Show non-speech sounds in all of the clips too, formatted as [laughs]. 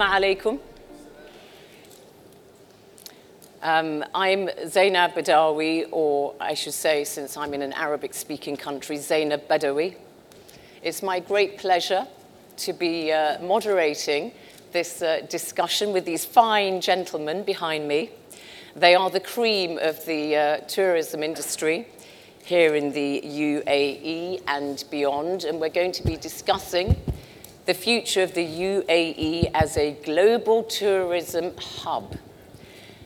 alaikum. Um, I'm Zeinab Badawi, or I should say, since I'm in an Arabic speaking country, Zeinab Badawi. It's my great pleasure to be uh, moderating this uh, discussion with these fine gentlemen behind me. They are the cream of the uh, tourism industry here in the UAE and beyond, and we're going to be discussing the future of the UAE as a global tourism hub.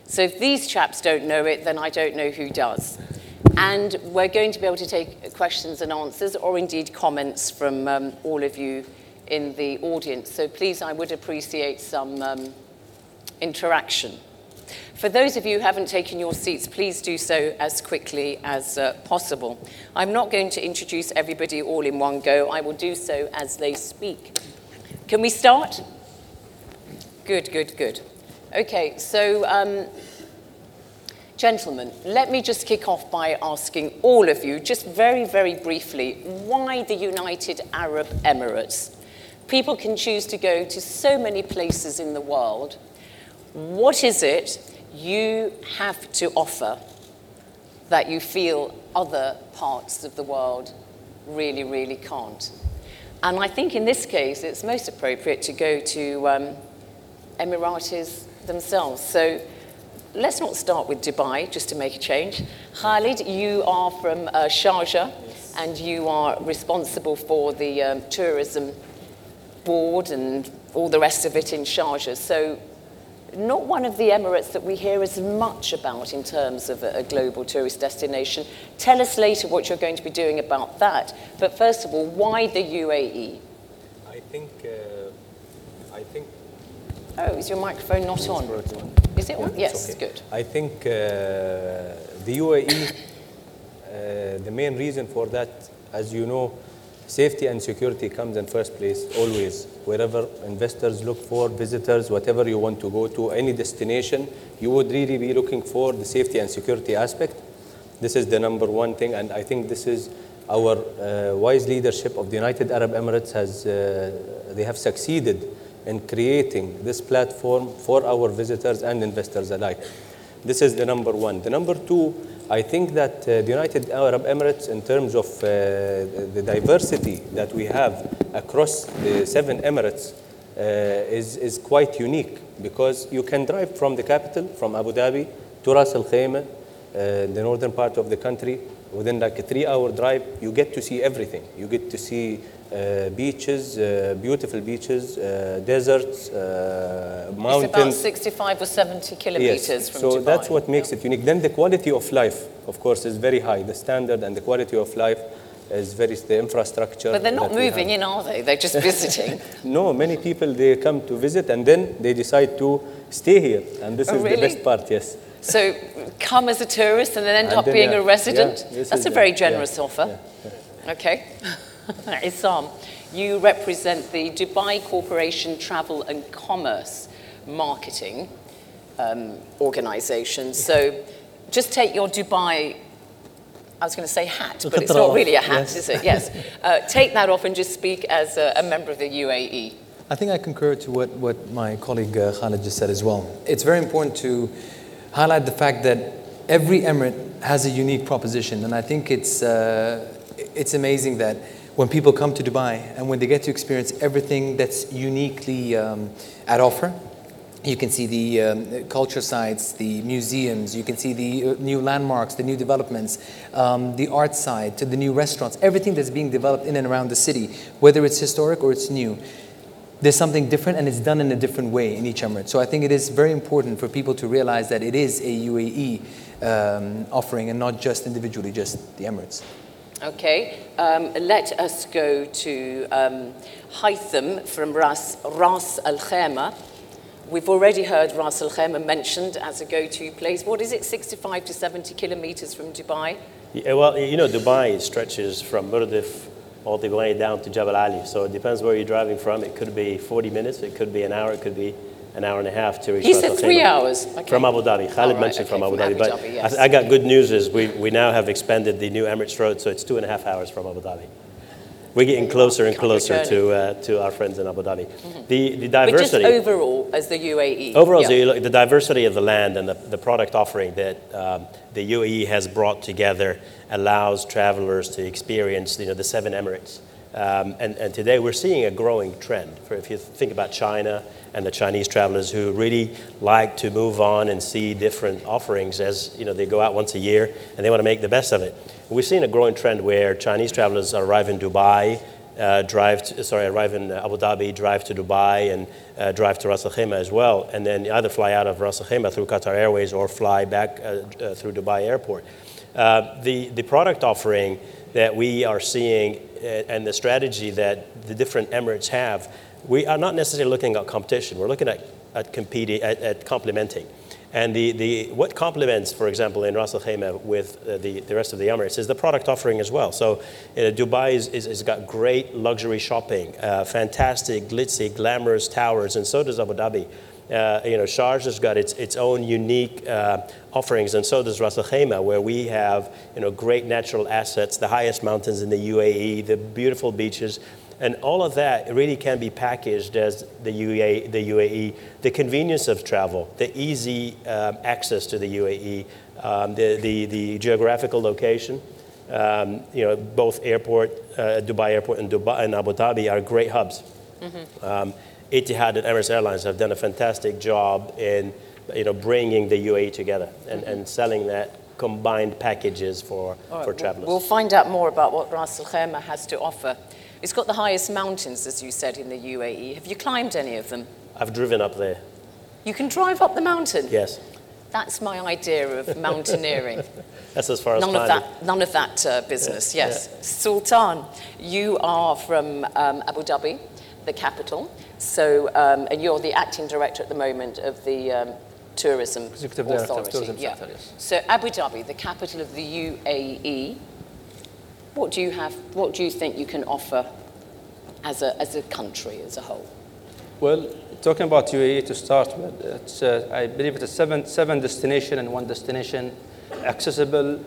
So if these chaps don't know it, then I don't know who does. And we're going to be able to take questions and answers, or indeed comments from um, all of you in the audience. So please, I would appreciate some um, interaction. For those of you who haven't taken your seats, please do so as quickly as uh, possible. I'm not going to introduce everybody all in one go. I will do so as they speak. Can we start? Good, good, good. Okay, so um, gentlemen, let me just kick off by asking all of you, just very, very briefly, why the United Arab Emirates? People can choose to go to so many places in the world. What is it you have to offer that you feel other parts of the world really, really can't? And I think in this case, it's most appropriate to go to um, Emiratis themselves. So let's not start with Dubai, just to make a change. Khalid, you are from uh, Sharjah, yes. and you are responsible for the um, tourism board and all the rest of it in Sharjah. So not one of the Emirates that we hear as much about in terms of a, a, global tourist destination. Tell us later what you're going to be doing about that. But first of all, why the UAE? I think, uh, I think. Oh, is your microphone not on? Is it yeah, on? Yes, okay. good. I think uh, the UAE, uh, the main reason for that, as you know, safety and security comes in first place always wherever investors look for visitors whatever you want to go to any destination you would really be looking for the safety and security aspect. This is the number one thing and i think this is our uh, wise leadership of the united arab emirates has uh, they have succeeded in creating this platform for our visitors and investors alike. This is the number one. The number two I think that uh, the United Arab Emirates, in terms of uh, the diversity that we have across the seven Emirates, uh, is, is quite unique because you can drive from the capital, from Abu Dhabi, to Ras Al Khaimah, uh, the northern part of the country. Within like a three hour drive, you get to see everything. You get to see uh, beaches, uh, beautiful beaches, uh, deserts, mountains. It's about 65 or 70 kilometers yes. from so Dubai. that's what makes it unique. Then the quality of life, of course, is very high. The standard and the quality of life is very the infrastructure. But they're not moving in, are they? They're just visiting. [laughs] no, many people they come to visit and then they decide to stay here, and this oh, is really? the best part. Yes. So come as a tourist and then end and up then, being yeah, a resident. Yeah, That's a very generous yeah, offer. Yeah, okay. [laughs] [laughs] Issam, you represent the Dubai Corporation Travel and Commerce Marketing um, organization. So just take your Dubai, I was going to say hat, but it's not really a hat, yes. is it? Yes. [laughs] Uh, take that off and just speak as a, a, member of the UAE. I think I concur to what, what my colleague uh, Khalid just said as well. It's very important to highlight the fact that every emirate has a unique proposition, and I think it's, uh, it's amazing that when people come to Dubai and when they get to experience everything that's uniquely um, at offer. You can see the um, culture sites, the museums, you can see the uh, new landmarks, the new developments, um, the art side, to the new restaurants, everything that's being developed in and around the city, whether it's historic or it's new. There's something different and it's done in a different way in each emirate. So I think it is very important for people to realize that it is a UAE um, offering and not just individually, just the emirates. Okay, um, let us go to um, Haitham from Ras, Ras Al Khaimah. We've already heard Ras Al Khaimah mentioned as a go to place. What is it, 65 to 70 kilometers from Dubai? Yeah, well, you know, Dubai stretches from Mirdif all the way down to Jabal Ali. So it depends where you're driving from. It could be 40 minutes, it could be an hour, it could be an hour and a half to reach He said three hours. Okay. From Abu Dhabi. Khalid right, mentioned okay, from Abu from Dhabi. Abu but Dhabi, yes. I, I, got good news is we, we now have expanded the new Emirates Road, so it's two and a half hours from Abu Dhabi. we're getting There you are. closer and closer to, uh, to our friends in Abu Dhabi. The, the But just diversity. overall, as the UAE. Overall, yeah. look, the diversity of the land and the, the product offering that um, the UAE has brought together allows travelers to experience you know, the seven Emirates. Um, and, and today we're seeing a growing trend. For if you think about China and the Chinese travelers who really like to move on and see different offerings as you know, they go out once a year and they want to make the best of it. We've seen a growing trend where Chinese travelers arrive in Dubai, uh, drive to, sorry, arrive in Abu Dhabi, drive to Dubai, and uh, drive to Ras Al Khaimah as well, and then either fly out of Ras Al Khaimah through Qatar Airways or fly back uh, uh, through Dubai Airport. Uh, the, the product offering that we are seeing and the strategy that the different Emirates have, we are not necessarily looking at competition. We're looking at, at competing, at, at complementing. And the, the, what complements, for example, in Ras Al Khaimah with uh, the, the rest of the Emirates is the product offering as well. So uh, Dubai is, is, has got great luxury shopping, uh, fantastic, glitzy, glamorous towers, and so does Abu Dhabi. Uh, you know, Sharjah has got its, its own unique uh, offerings, and so does Ras Al Khaimah, where we have you know, great natural assets, the highest mountains in the UAE, the beautiful beaches, and all of that really can be packaged as the UAE, the, UAE, the convenience of travel, the easy um, access to the UAE, um, the, the, the geographical location. Um, you know, both airport, uh, Dubai Airport and, Dubai, and Abu Dhabi are great hubs. Um, Etihad and Emirates Airlines have done a fantastic job in you know, bringing the UAE together and, and selling that combined packages for, right, for travelers. We'll find out more about what Ras Al Khaimah has to offer. It's got the highest mountains, as you said, in the UAE. Have you climbed any of them? I've driven up there, You can drive up the mountain. yes. That's my idea of mountaineering. [laughs] That's as far as none of that, none of that uh, business. Yeah, yes, Sultan, you are from um, Abu Dhabi, the capital. So, um, and you're the acting director at the moment of the um, tourism Executive Director of authority. Tourism yeah. Sector, yes. So, Abu Dhabi, the capital of the UAE. What do you have? What do you think you can offer as a as a country as a whole? Well, talking about UAE to start with, it's, uh, I believe it's a seven, seven destination and one destination, accessible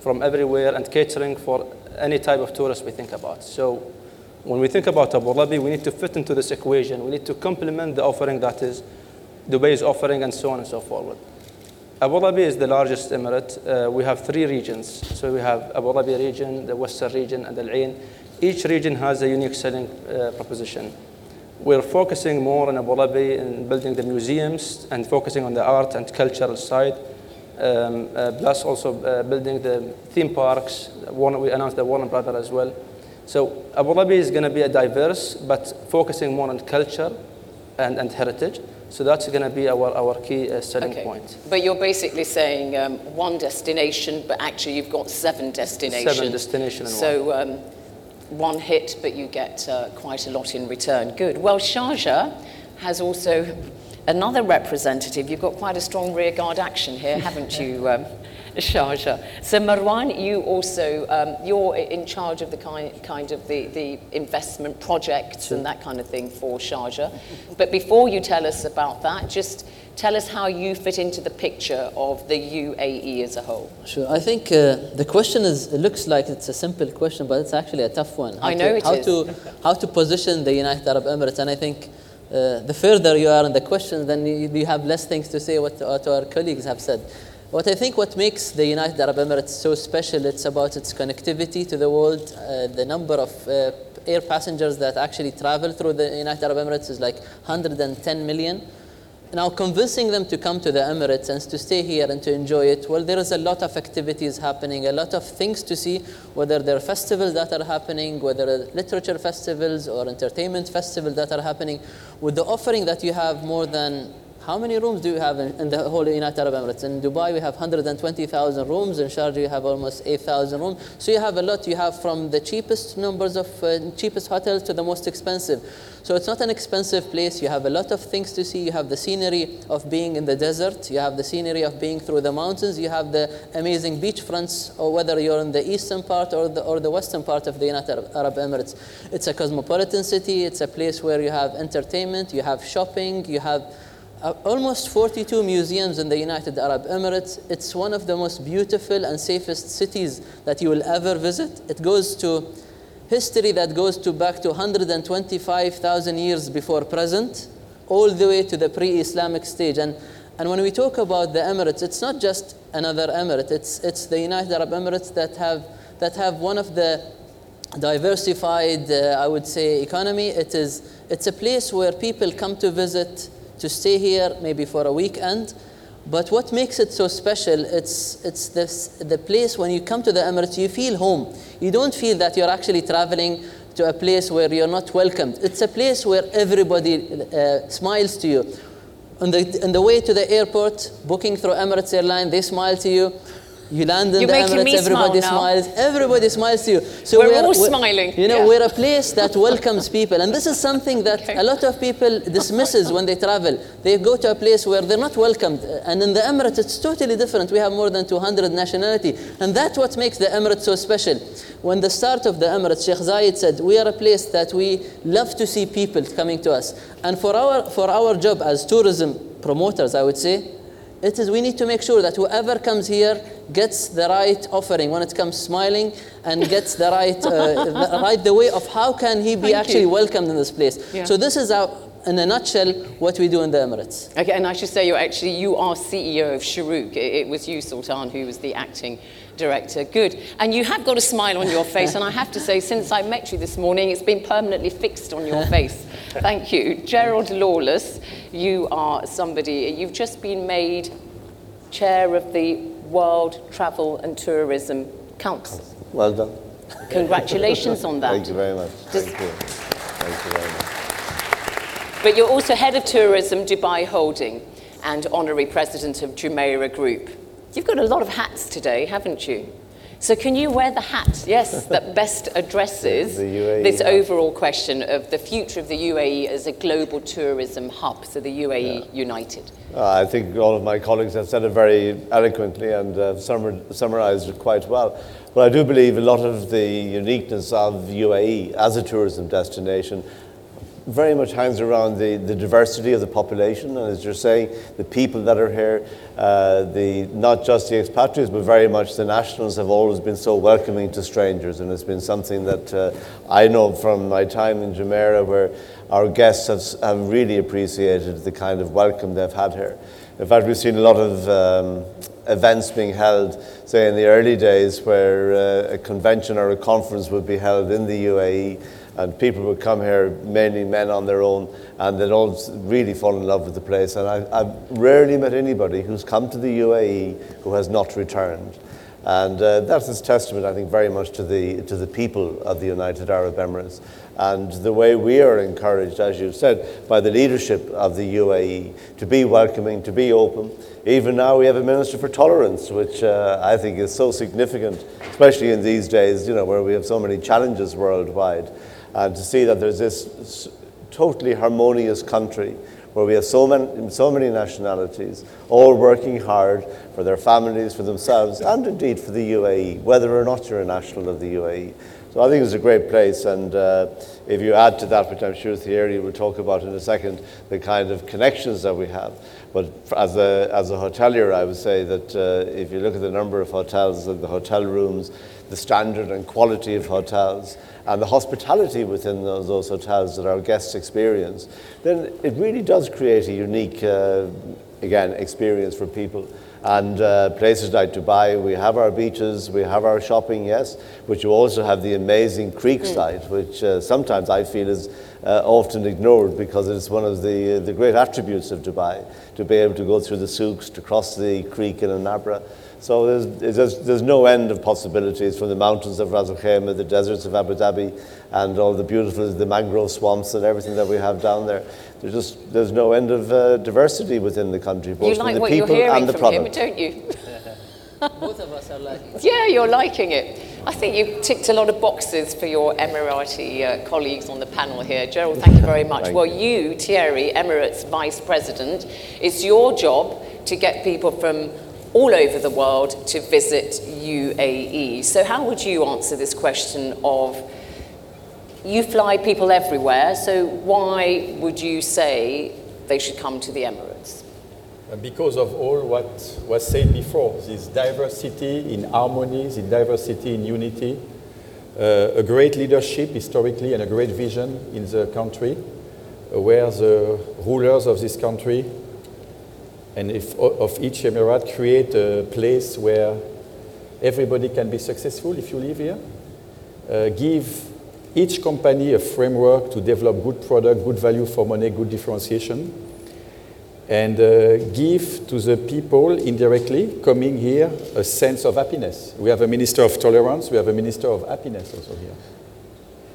from everywhere and catering for any type of tourist we think about. So when we think about Abu Dhabi, we need to fit into this equation. We need to complement the offering that is Dubai is offering and so on and so forth. Abu Dhabi is the largest emirate. Uh, we have three regions. So we have Abu Dhabi region, the Western region, and Al Ain. Each region has a unique selling uh, proposition. We're focusing more on Abu Dhabi in building the museums and focusing on the art and cultural side, um, uh, plus also uh, building the theme parks. We announced the Warner Brother as well. So Abu Dhabi is going to be a diverse, but focusing more on culture and, and heritage. So that's going to be our, our key uh, selling point. But you're basically saying um, one destination, but actually you've got seven destinations. Seven destinations in So um, one hit, but you get uh, quite a lot in return. Good. Well, Sharjah has also another representative. You've got quite a strong rearguard action here, haven't you, um, Sharjah? So Marwan, you also um, you're in charge of the kind, kind of the, the investment projects and that kind of thing for Sharjah. But before you tell us about that, just tell us how you fit into the picture of the UAE as a whole. Sure. I think uh, the question is, it looks like it's a simple question, but it's actually a tough one. How I know to, it how is. To, how to position the United Arab Emirates. And I think uh, the further you are in the question, then you, you have less things to say what, what our colleagues have said. What I think what makes the United Arab Emirates so special, it's about its connectivity to the world. Uh, the number of uh, air passengers that actually travel through the United Arab Emirates is like 110 million. Now, convincing them to come to the Emirates and to stay here and to enjoy it, well, there is a lot of activities happening, a lot of things to see, whether there are festivals that are happening, whether literature festivals or entertainment festivals that are happening. With the offering that you have more than how many rooms do you have in, in the whole United Arab Emirates? In Dubai, we have 120,000 rooms. In Sharjah, you have almost 8,000 rooms. So you have a lot. You have from the cheapest numbers of uh, cheapest hotels to the most expensive. So it's not an expensive place. You have a lot of things to see. You have the scenery of being in the desert. You have the scenery of being through the mountains. You have the amazing beach fronts, or whether you're in the eastern part or the, or the western part of the United Arab Emirates. It's a cosmopolitan city. It's a place where you have entertainment, you have shopping, you have almost 42 museums in the United Arab Emirates. It's one of the most beautiful and safest cities that you will ever visit. It goes to history that goes to back to 125,000 years before present, all the way to the pre-Islamic stage. And, and when we talk about the Emirates, it's not just another emirate. It's, it's the United Arab Emirates that have, that have one of the diversified, uh, I would say, economy. It is, it's a place where people come to visit, to stay here, maybe for a weekend. But what makes it so special, it's, it's this, the place when you come to the Emirates, you feel home. You don't feel that you're actually traveling to a place where you're not welcomed. It's a place where everybody uh, smiles to you. On the, on the way to the airport, booking through Emirates Airline, they smile to you. You land in You're the Emirates, me smile everybody smiles. Everybody smiles to you. So We're all smiling, You know, yeah. we're a place that welcomes people, and this is something that Okay. a lot of people dismisses when they travel. They go to a place where they're not welcomed, and in the Emirates it's totally different. We have more than 200 nationality, and that's what makes the Emirates so special. When the start of the Emirates, Sheikh Zayed said, "We are a place that we love to see people coming to us," and for our for our job as tourism promoters, I would say, it is we need to make sure that whoever comes here gets the right offering when it comes smiling and gets the right uh, the, right the way of how can he be Thank actually you. welcomed in this place. Yeah. So this is our, in a nutshell what we do in the Emirates. Okay, and I should say you're actually you are CEO of Shurooq. It, it was you, Sultan, who was the acting director. Good, and you have got a smile on your face, and I have to say, since I met you this morning, it's been permanently fixed on your face. Thank you, Gerald Lawless. You are somebody. You've just been made chair of the World Travel and Tourism Council. Well done. Congratulations on [laughs] that. Thank you very much. Does- Thank you. Thank you very much. But you're also head of tourism, Dubai Holding, and honorary president of Jumeirah Group. You've got a lot of hats today, haven't you? So can you wear the hat, yes, [laughs] that best addresses The- the UAE this hat. overall question of the future of the UAE as a global tourism hub, so the UAE united? Uh, I think all of my colleagues have said it very eloquently and uh, summar- summarized it quite well. But I do believe a lot of the uniqueness of UAE as a tourism destination very much hangs around the, the diversity of the population, and as you're saying, the people that are here, uh, the not just the expatriates, but very much the nationals have always been so welcoming to strangers, and it's been something that uh, I know from my time in Jumeirah, where our guests have, have really appreciated the kind of welcome they've had here. In fact, we've seen a lot of um, events being held, say in the early days, where uh, a convention or a conference would be held in the UAE, and people would come here, mainly men on their own, and they'd all really fall in love with the place. And I, I've rarely met anybody who's come to the UAE who has not returned. And uh, that's a testament, I think, very much to the, to the people of the United Arab Emirates and the way we are encouraged, as you've said, by the leadership of the UAE to be welcoming, to be open. Even now, we have a Minister for Tolerance, which uh, I think is so significant, especially in these days, you know, where we have so many challenges worldwide. And to see that there's this totally harmonious country where we have so many, so many nationalities, all working hard for their families, for themselves, and indeed for the UAE, whether or not you're a national of the UAE. So I think it's a great place, and uh, if you add to that, which I'm sure Thierry will talk about in a second, the kind of connections that we have. But as a, as a hotelier, I would say that uh, if you look at the number of hotels and the hotel rooms, the standard and quality of hotels, and the hospitality within those, those hotels that our guests experience, then it really does create a unique, uh, again, experience for people. And uh, places like Dubai, we have our beaches, we have our shopping, yes, but you also have the amazing creek side, which uh, sometimes I feel is uh, often ignored because it's one of the, the great attributes of Dubai, to be able to go through the souks, to cross the creek in an abra. So there's, there's, there's no end of possibilities from the mountains of Ras Al Khaimah, the deserts of Abu Dhabi, and all the beautiful, the mangrove swamps and everything that we have down there. There's just, there's no end of uh, diversity within the country, both You from like the what you're people hearing and the from him, don't you? [laughs] Both of us are like. Yeah, you're liking it. I think you've ticked a lot of boxes for your Emirati uh, colleagues on the panel here. Gerald, thank you very much. [laughs] Well, you, Thierry, Emirates Vice President, it's your job to get people from all over the world to visit UAE. So, how would you answer this question of you fly people everywhere, so why would you say they should come to the Emirates? because of all what was said before, this diversity in harmony, the diversity in unity. Uh, a great leadership historically and a great vision in the country, uh, where the rulers of this country and if, of each emirate create a place where everybody can be successful if you live here. Uh, give each company a framework to develop good product, good value for money, good differentiation, and uh, give to the people indirectly coming here a sense of happiness. We have a minister of tolerance, we have a minister of happiness also here.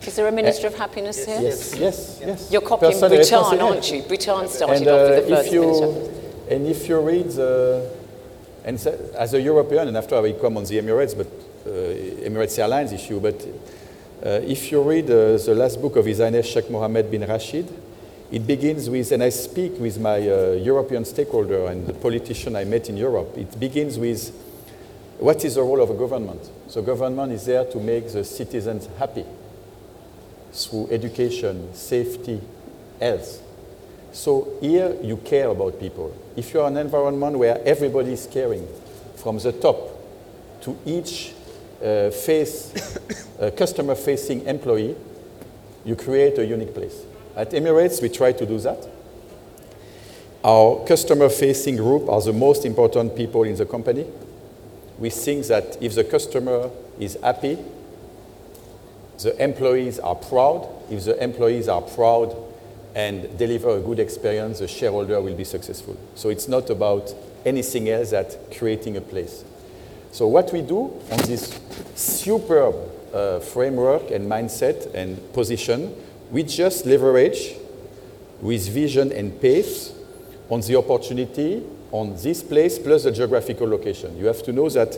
Is there a Minister of Happiness here? Yes, yes, yes. You're copying Person Bhutan, aren't you? Bhutan started And, off uh, with the first if you, Minister. And if you read the, and as a European, and after I will come on the Emirates, but uh, Emirates Airlines issue, but uh, if you read uh, the last book of His Highness Sheikh Mohammed bin Rashid, it begins with, and I speak with my uh, European stakeholder and the politician I met in Europe, it begins with what is the role of a government? So government is there to make the citizens happy through education, safety, health. So here you care about people. If you are an environment where everybody is caring, from the top to each uh, face, [coughs] uh, customer-facing employee, you create a unique place. At Emirates, we try to do that. Our customer-facing group are the most important people in the company. We think that if the customer is happy, the employees are proud. If the employees are proud and deliver a good experience, the shareholder will be successful. So it's not about anything else than creating a place. So what we do on this superb uh, framework and mindset and position, we just leverage with vision and pace on the opportunity on this place plus the geographical location. You have to know that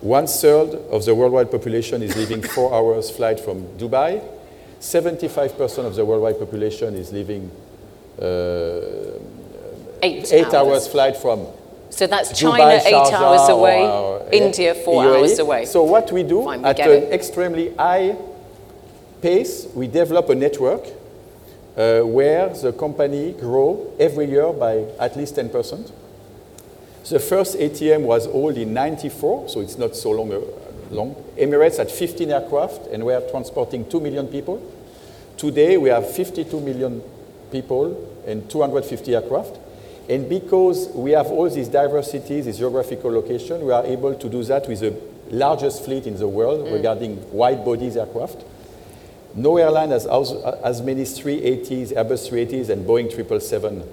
one third of the worldwide population is living four hours flight from Dubai. 75% of the worldwide population is living uh, Eight, eight hours flight from So that's Dubai, China eight Sharjah, hours away, or, uh, India four UAE. hours away. So what we do Fine, we at an it. extremely high pace, we develop a network uh, where the company grow every year by at least 10%. The first ATM was old in 94, so it's not so long. Long. Emirates had 15 aircraft and we are transporting 2 million people. Today we have 52 million people and 250 aircraft. And because we have all these diversities, this geographical location, we are able to do that with the largest fleet in the world mm. regarding wide bodies aircraft. No airline has as, as many 380s, Airbus 380s, and Boeing 777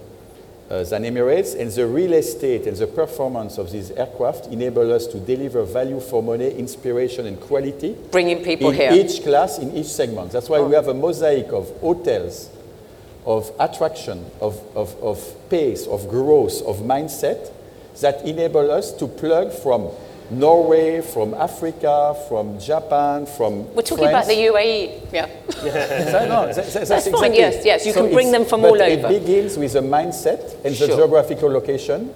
uh, than Emirates. And the real estate and the performance of these aircraft enable us to deliver value for money, inspiration, and quality Bringing people in here. Oh. each class, in each segment. That's why we have a mosaic of hotels, of attraction, of, of, of pace, of growth, of mindset that enable us to plug from Norway, from Africa, from Japan, from We're talking about the UAE. Yeah. [laughs] So, no, that- that- that's That's fine, exactly- yes, yes, you can bring them from but all It begins with a mindset and the geographical location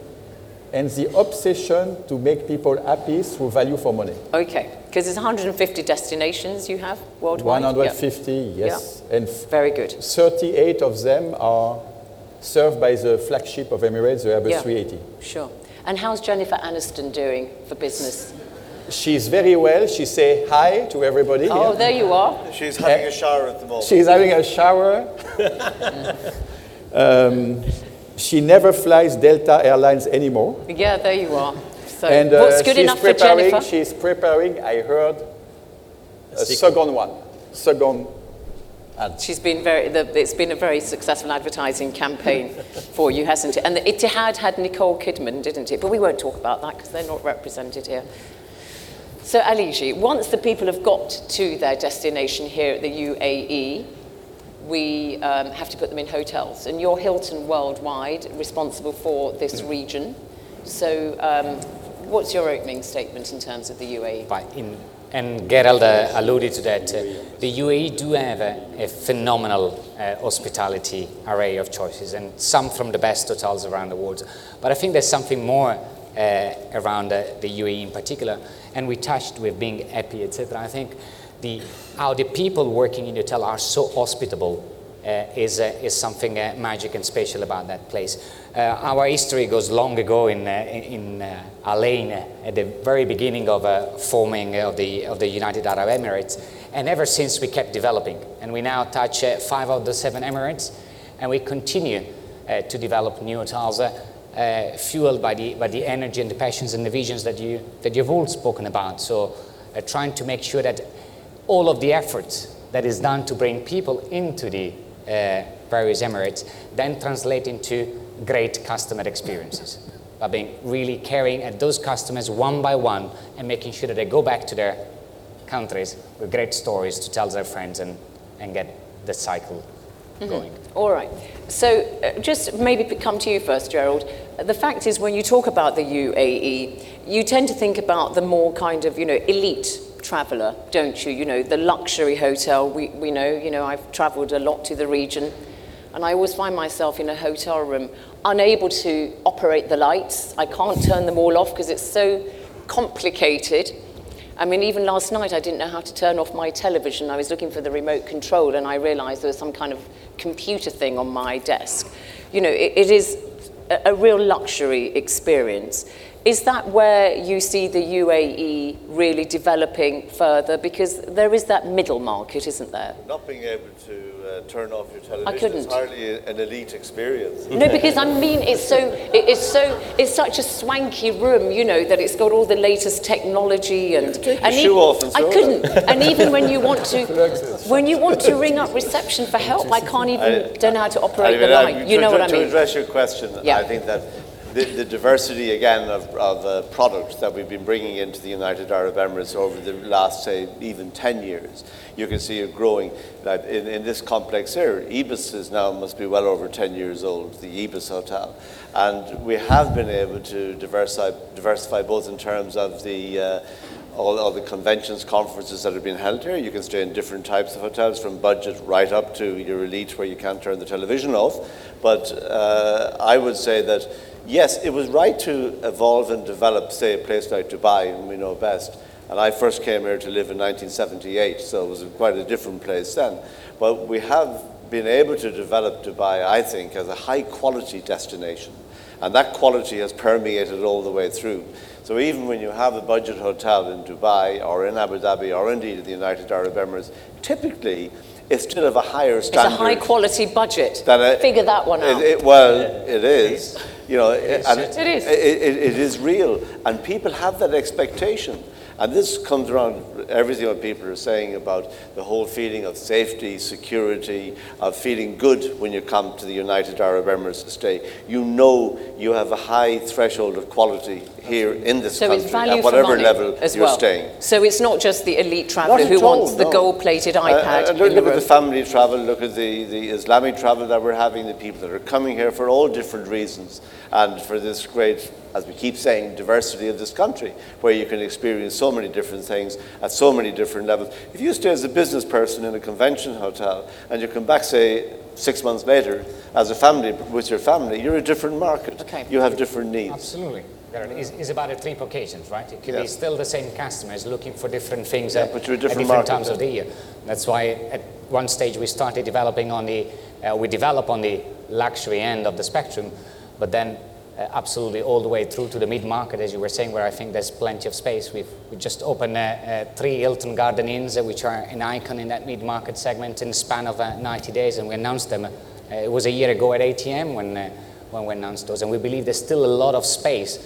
and the obsession to make people happy through value for money. Okay. Because there's 150 destinations you have worldwide. 150, Yeah. yes. And f- Very good. 38 of them are served by the flagship of Emirates, the Airbus Yeah. 380. Sure. And how's Jennifer Aniston doing for business? She's very well. She say hi to everybody. Oh, here. there you are. She's having a shower at the moment. She's having a shower. [laughs] um, she never flies Delta Airlines anymore. Yeah, there you are. So, And uh, what's good enough for Jennifer? She's preparing, I heard, a second one. Second ad. She's been very, the, it's been a very successful advertising campaign [laughs] for you, hasn't it? And the Etihad had Nicole Kidman, didn't it? But we won't talk about that because they're not represented here. So, Algi, once the people have got to their destination here at the UAE, we um, have to put them in hotels. And you're Hilton Worldwide, responsible for this region. So, um, what's your opening statement in terms of the? UAE? Right, in, and Gerald uh, alluded to that. Uh, the UAE do have a, a phenomenal uh, hospitality array of choices, and some from the best hotels around the world. But I think there's something more uh, around uh, the UAE in particular, and we touched with being happy, etc. I think the how the people working in the hotel are so hospitable is, uh, is something uh, magic and special about that place. Uh, our history goes long ago in, uh, in uh, Al Ain, uh, at the very beginning of uh, forming of the, of the United Arab Emirates. And ever since, we kept developing. And we now touch uh, five of the seven Emirates, and we continue uh, to develop new hotels, uh, uh, fueled by the, by the energy and the passions and the visions that, you, that you've all spoken about. So, uh, trying to make sure that all of the efforts that is done to bring people into the uh, various Emirates then translate into great customer experiences by being really caring at those customers one by one and making sure that they go back to their countries with great stories to tell their friends and, and get the cycle going. All right. So, uh, just maybe come to you first, Gerald. The fact is, when you talk about the UAE, you tend to think about the more kind of, you know, elite traveller, don't you? You know, the luxury hotel. We, we know, you know, I've travelled a lot to the region, and I always find myself in a hotel room unable to operate the lights. I can't turn them all off because it's so complicated. I mean, even last night, I didn't know how to turn off my television. I was looking for the remote control, and I realized there was some kind of computer thing on my desk. You know, it, it is a, a real luxury experience. Is that where you see the UAE really developing further? Because there is that middle market, isn't there? Not being able to uh, turn off your television couldn't. is hardly an elite experience. No, because I mean it's so it, it's so it's such a swanky room, you know, that it's got all the latest technology and and shoe even- off and I couldn't. and even when you want to [laughs] when you want to ring up [laughs] reception for help, I can't even I- don't know how to operate Anyway, the now, line. You to- know to, what I mean? To address your question, Yeah. I think that the, the diversity again of, of uh, products that we've been bringing into the United Arab Emirates over the last, say, even 10 years, you can see it growing. Like in, in this complex here, Ibis is now must be well over 10 years old, the Ibis Hotel. And we have been able to diversify, diversify both in terms of the uh, all, all the conventions, conferences that have been held here. You can stay in different types of hotels, from budget right up to your elite, where you can't turn the television off. But uh, I would say that yes, it was right to evolve and develop, say, a place like Dubai, and we know best. And I first came here to live in 1978, so it was quite a different place then. But we have been able to develop Dubai, I think, as a high quality destination. And that quality has permeated all the way through. So even when you have a budget hotel in Dubai or in Abu Dhabi or indeed in the United Arab Emirates, typically it's still of a higher standard. It's a high quality budget. than a- Figure that one it- out. it- well, it is. You know, It is. It, it, it is real, and people have that expectation. And this comes around everything what people are saying about the whole feeling of safety, security, of feeling good when you come to the United Arab Emirates to stay. You know you have a high threshold of quality here in this so country it's value at whatever for money level as you're well. staying. So it's not just the elite traveller who all, wants the gold-plated Uh, iPad uh, in look, the look room. at the family travel, look at the, the Islamic travel that we're having, the people that are coming here for all different reasons, and for this great, as we keep saying, diversity of this country, where you can experience so many different things at so many different levels. If you stay as a business person in a convention hotel and you come back, say, six months later, as a family, with your family, you're a different market. Okay. You have different needs. Absolutely. There is is about the three occasions, right? It could be still the same customers looking for different things Yeah, at, but you're at different different times of the year. That's why at one stage we started developing on the, uh, we develop on the luxury end of the spectrum, but then uh, absolutely all the way through to the mid-market, as you were saying, where I think there's plenty of space. We've we just opened uh, uh, three Hilton Garden Inns, uh, which are an icon in that mid-market segment in the span of uh, 90 days, and we announced them. Uh, it was a year ago at ATM when, uh, when we announced those, and we believe there's still a lot of space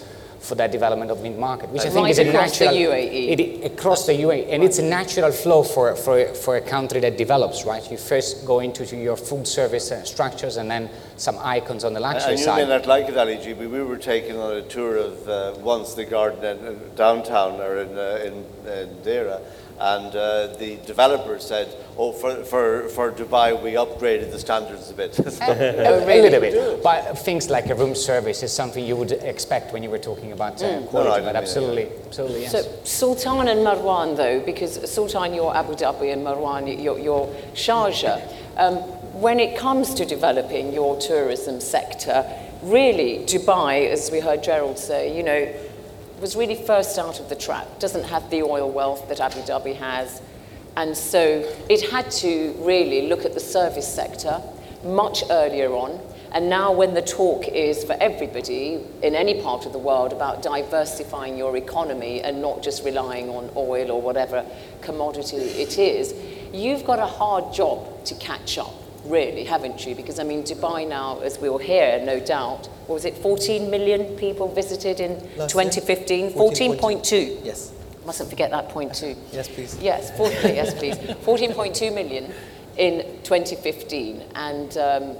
for that development of mid-market, which I think Right is a across the natural... UAE. It, across the UAE, and it's a natural flow for, for, for a country that develops, right? You first go into your food service uh, structures and then some icons on the luxury And you side. may not like it, Algi, but we were taken on a tour of uh, once the garden in, uh, downtown or in, uh, in, in Deira, and uh, the developer said, "Oh, for, for, for Dubai, we upgraded the standards a bit." [laughs] a, a little bit. But things like a room service is something you would expect when you were talking about uh, quality. No, no, but didn't it, absolutely, absolutely, yes. So Sultan and Marwan, though, because Sultan, you're Abu Dhabi, and Marwan, you're, you're Sharjah. Um, when it comes to developing your tourism sector, really, Dubai, as we heard Gerald say, you know, was really first out of the trap, Doesn't have the oil wealth that Abu Dhabi has, and so it had to really look at the service sector much earlier on. And now, when the talk is for everybody in any part of the world about diversifying your economy and not just relying on oil or whatever commodity it is, you've got a hard job to catch up, really, haven't you? Because, I mean, Dubai now, as we'll hear, no doubt, what was it, 14 million people visited in Last 2015? 14.2. 14.2. Yes. Mustn't forget that point too. Yes, please. Yes, 40, yes, please. 14.2 million in 2015, and um,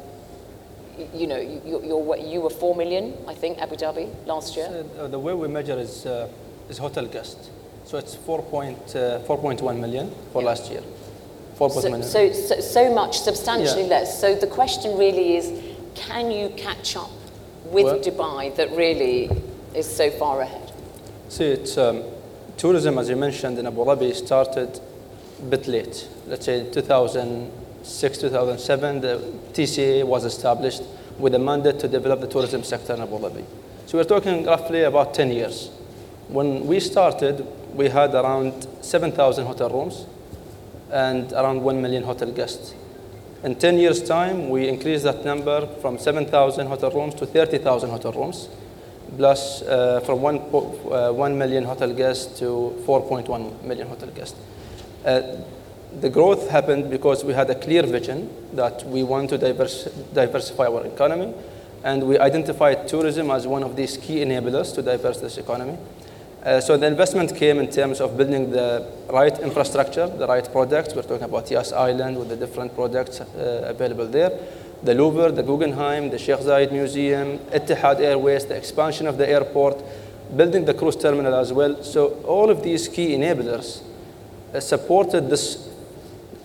you know, you, you're, you were 4 million, I think, Abu Dhabi last year. Uh, the way we measure is, uh, is hotel guests. So it's 4 point, uh, 4.1 million for Yeah. last year. 4.1 So, so, so, so much, substantially Yeah. less. So the question really is, can you catch up with Well- Dubai that really is so far ahead? See, it's, um, tourism, as you mentioned, in Abu Dhabi started a bit late. Let's say 2006, 2007, the TCA was established with a mandate to develop the tourism sector in Abu Dhabi. So we're talking roughly about 10 years. When we started, we had around 7,000 hotel rooms and around 1 million hotel guests. In 10 years' time, we increased that number from 7,000 hotel rooms to 30,000 hotel rooms, plus uh, from 1, uh, 1 million hotel guests to 4.1 million hotel guests. Uh, the growth happened because we had a clear vision that we want to divers- diversify our economy, and we identified tourism as one of these key enablers to diversify this economy. Uh, so the investment came in terms of building the right infrastructure, the right products. We're talking about Yas Island with the different products uh, available there. The Louvre, the Guggenheim, the Sheikh Zayed Museum, Etihad Airways, the expansion of the airport, building the cruise terminal as well. So all of these key enablers uh, supported this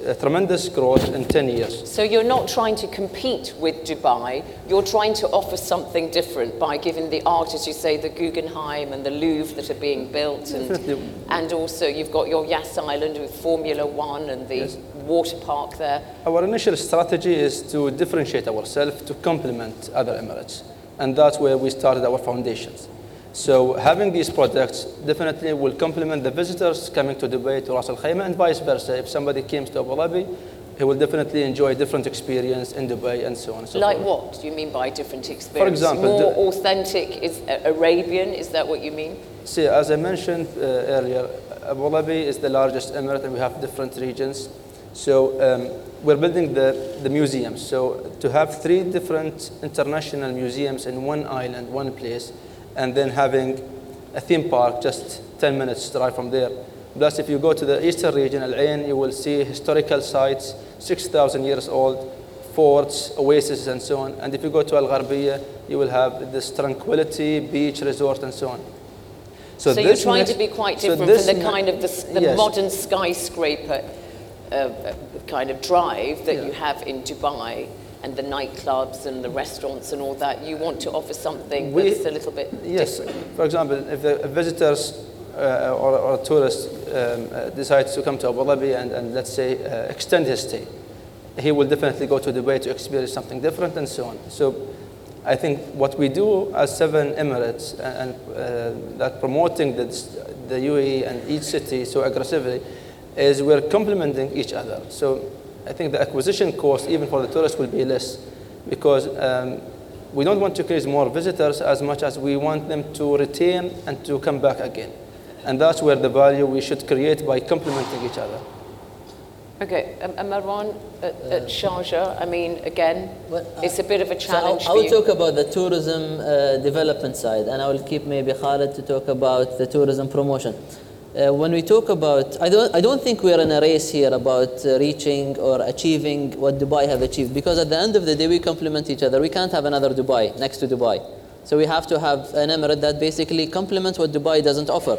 uh, tremendous growth in 10 years. So you're not trying to compete with Dubai, you're trying to offer something different by giving the art, as you say, the Guggenheim and the Louvre that are being built, and, Definitely. and also you've got your Yas Island with Formula One and the Yes. water park there. Our initial strategy is to differentiate ourselves to complement other Emirates. And that's where we started our foundations. So having these products definitely will complement the visitors coming to Dubai to Ras Al Khaimah and vice versa. If somebody comes to Abu Dhabi, he will definitely enjoy a different experience in Dubai and so on and so like forth. what do you mean by different experience? For example, more the- authentic is uh, Arabian. Is that what you mean? See, as I mentioned uh, earlier, Abu Dhabi is the largest emirate and we have different regions. So um, we're building the, the museums. So to have three different international museums in one island, one place, and then having a theme park just 10 minutes drive from there. Plus, if you go to the eastern region, Al Ain, you will see historical sites, 6,000 years old, forts, oases, and so on. And if you go to Al Gharbiya, you will have this tranquility, beach resort, and so on. So, you're trying to be quite so different this from the kind of the, the Yes. modern skyscraper uh, uh, kind of drive that you have in Dubai and the nightclubs and the restaurants and all that. You want to offer something We- that's a little bit different? Yes. different. For example, if the visitors uh, or, or tourist um, uh, decides to come to Abu Dhabi and, and let's say uh, extend his stay, he will definitely go to Dubai to experience something different and so on. So I think what we do as seven Emirates and, and uh, that promoting the, the UAE and each city so aggressively is we're complementing each other. So I think the acquisition cost, even for the tourists, will be less because um, we don't want to increase more visitors as much as we want them to retain and to come back again. And that's where the value we should create by complementing each other. Okay, um, and Marwan, at, at Sharjah, I mean, again, Well, uh, it's a bit of a So I, challenge I will talk about the tourism uh, development side, and I will keep maybe Khalid to talk about the tourism promotion. Uh, when we talk about, I don't, I don't think we are in a race here about uh, reaching or achieving what Dubai have achieved, because at the end of the day we complement each other. We can't have another Dubai next to Dubai, so we have to have an emirate that basically complements what Dubai doesn't offer.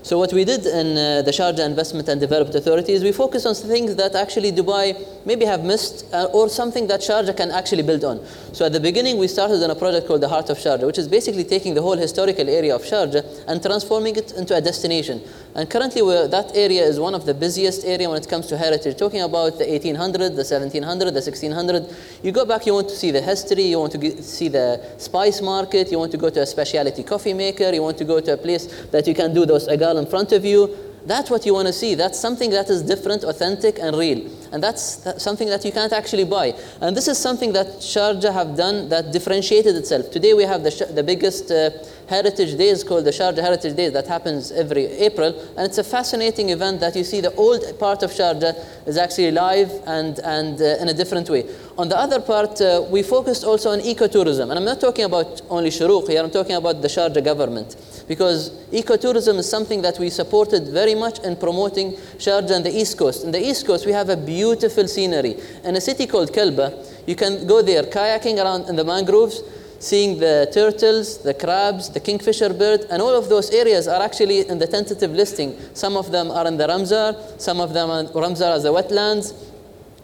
So what we did in uh, the Sharjah Investment and Development Authority is we focus on things that actually Dubai maybe have missed uh, or something that Sharjah can actually build on. So at the beginning we started on a project called the Heart of Sharjah, which is basically taking the whole historical area of Sharjah and transforming it into a destination. And currently that area is one of the busiest area when it comes to heritage. Talking about the 1800, the 1700, the 1600. You go back, you want to see the history, you want to ge- see the spice market, you want to go to a specialty coffee maker, you want to go to a place that you can do those agal in front of you. That's what you want to see. That's something that is different, authentic, and real. and that's th- something that you can't actually buy. And this is something that Sharjah have done that differentiated itself. Today we have the, the biggest uh, heritage days called the Sharjah Heritage Days that happens every April, and it's a fascinating event that you see the old part of Sharjah is actually live and, and uh, in a different way. On the other part, uh, we focused also on ecotourism, and I'm not talking about only Shurooq here, I'm talking about the Sharjah government because ecotourism is something that we supported very much in promoting Sharjah and the East Coast. In the East Coast, we have a beautiful scenery. In a city called Kalba, you can go there kayaking around in the mangroves, seeing the turtles, the crabs, the kingfisher bird, and all of those areas are actually in the tentative listing. Some of them are in the Ramsar, some of them are Ramsar as the wetlands.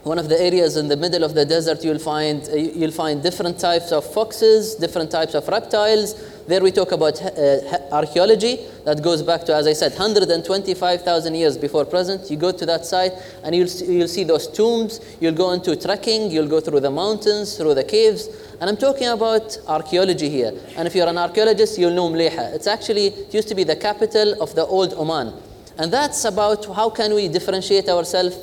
One of the areas in the middle of the desert, you'll find, uh, you'll find different types of foxes, different types of reptiles. There we talk about uh, archaeology that goes back to, as I said, 125,000 years before present. You go to that site and you'll, you'll see those tombs. You'll go into trekking. You'll go through the mountains, through the caves. And I'm talking about archaeology here. And if you're an archaeologist, you'll know Mleha. It's actually, it used to be the capital of the old Oman. And that's about how can we differentiate ourselves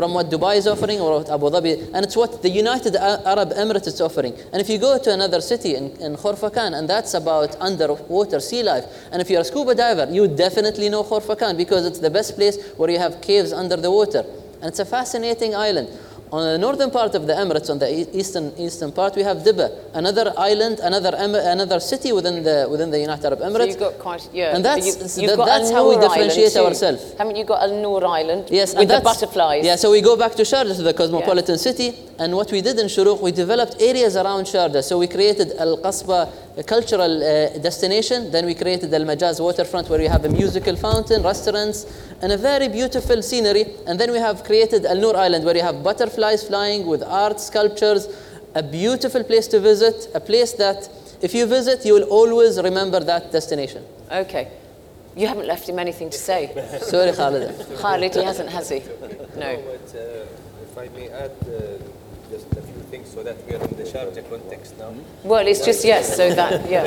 from what Dubai is offering or what Abu Dhabi, and it's what the United Arab Emirates is offering. And if you go to another city in, in Khorfakan, and that's about underwater sea life, and if you're a scuba diver, you definitely know Khorfakan because it's the best place where you have caves under the water. And it's a fascinating island. On the northern part of the Emirates, on the eastern eastern part, we have Dibba, another island, another another city within the within the United Arab Emirates. So you've got quite, yeah. And that's- you, that- that's how we differentiate ourselves. Haven't you got Al Noor Island Yes, with the butterflies? Yeah, so we go back to Sharjah, to the cosmopolitan city, and what we did in Shurooq, we developed areas around Sharjah. So we created Al Qasba, a cultural uh, destination. Then we created Al Majaz waterfront, where you have a musical fountain, restaurants, and a very beautiful scenery. And then we have created Al Noor Island, where you have butterflies flying with art, sculptures, a beautiful place to visit, a place that if you visit, you will always remember that destination. Okay. You haven't left him anything to say. [laughs] Sorry, Khalid. Khalid, he hasn't, has he? No. but uh, if I may add uh, just a few things so that we are in the Sharjah context now. Well, it's just yes, so that, yeah.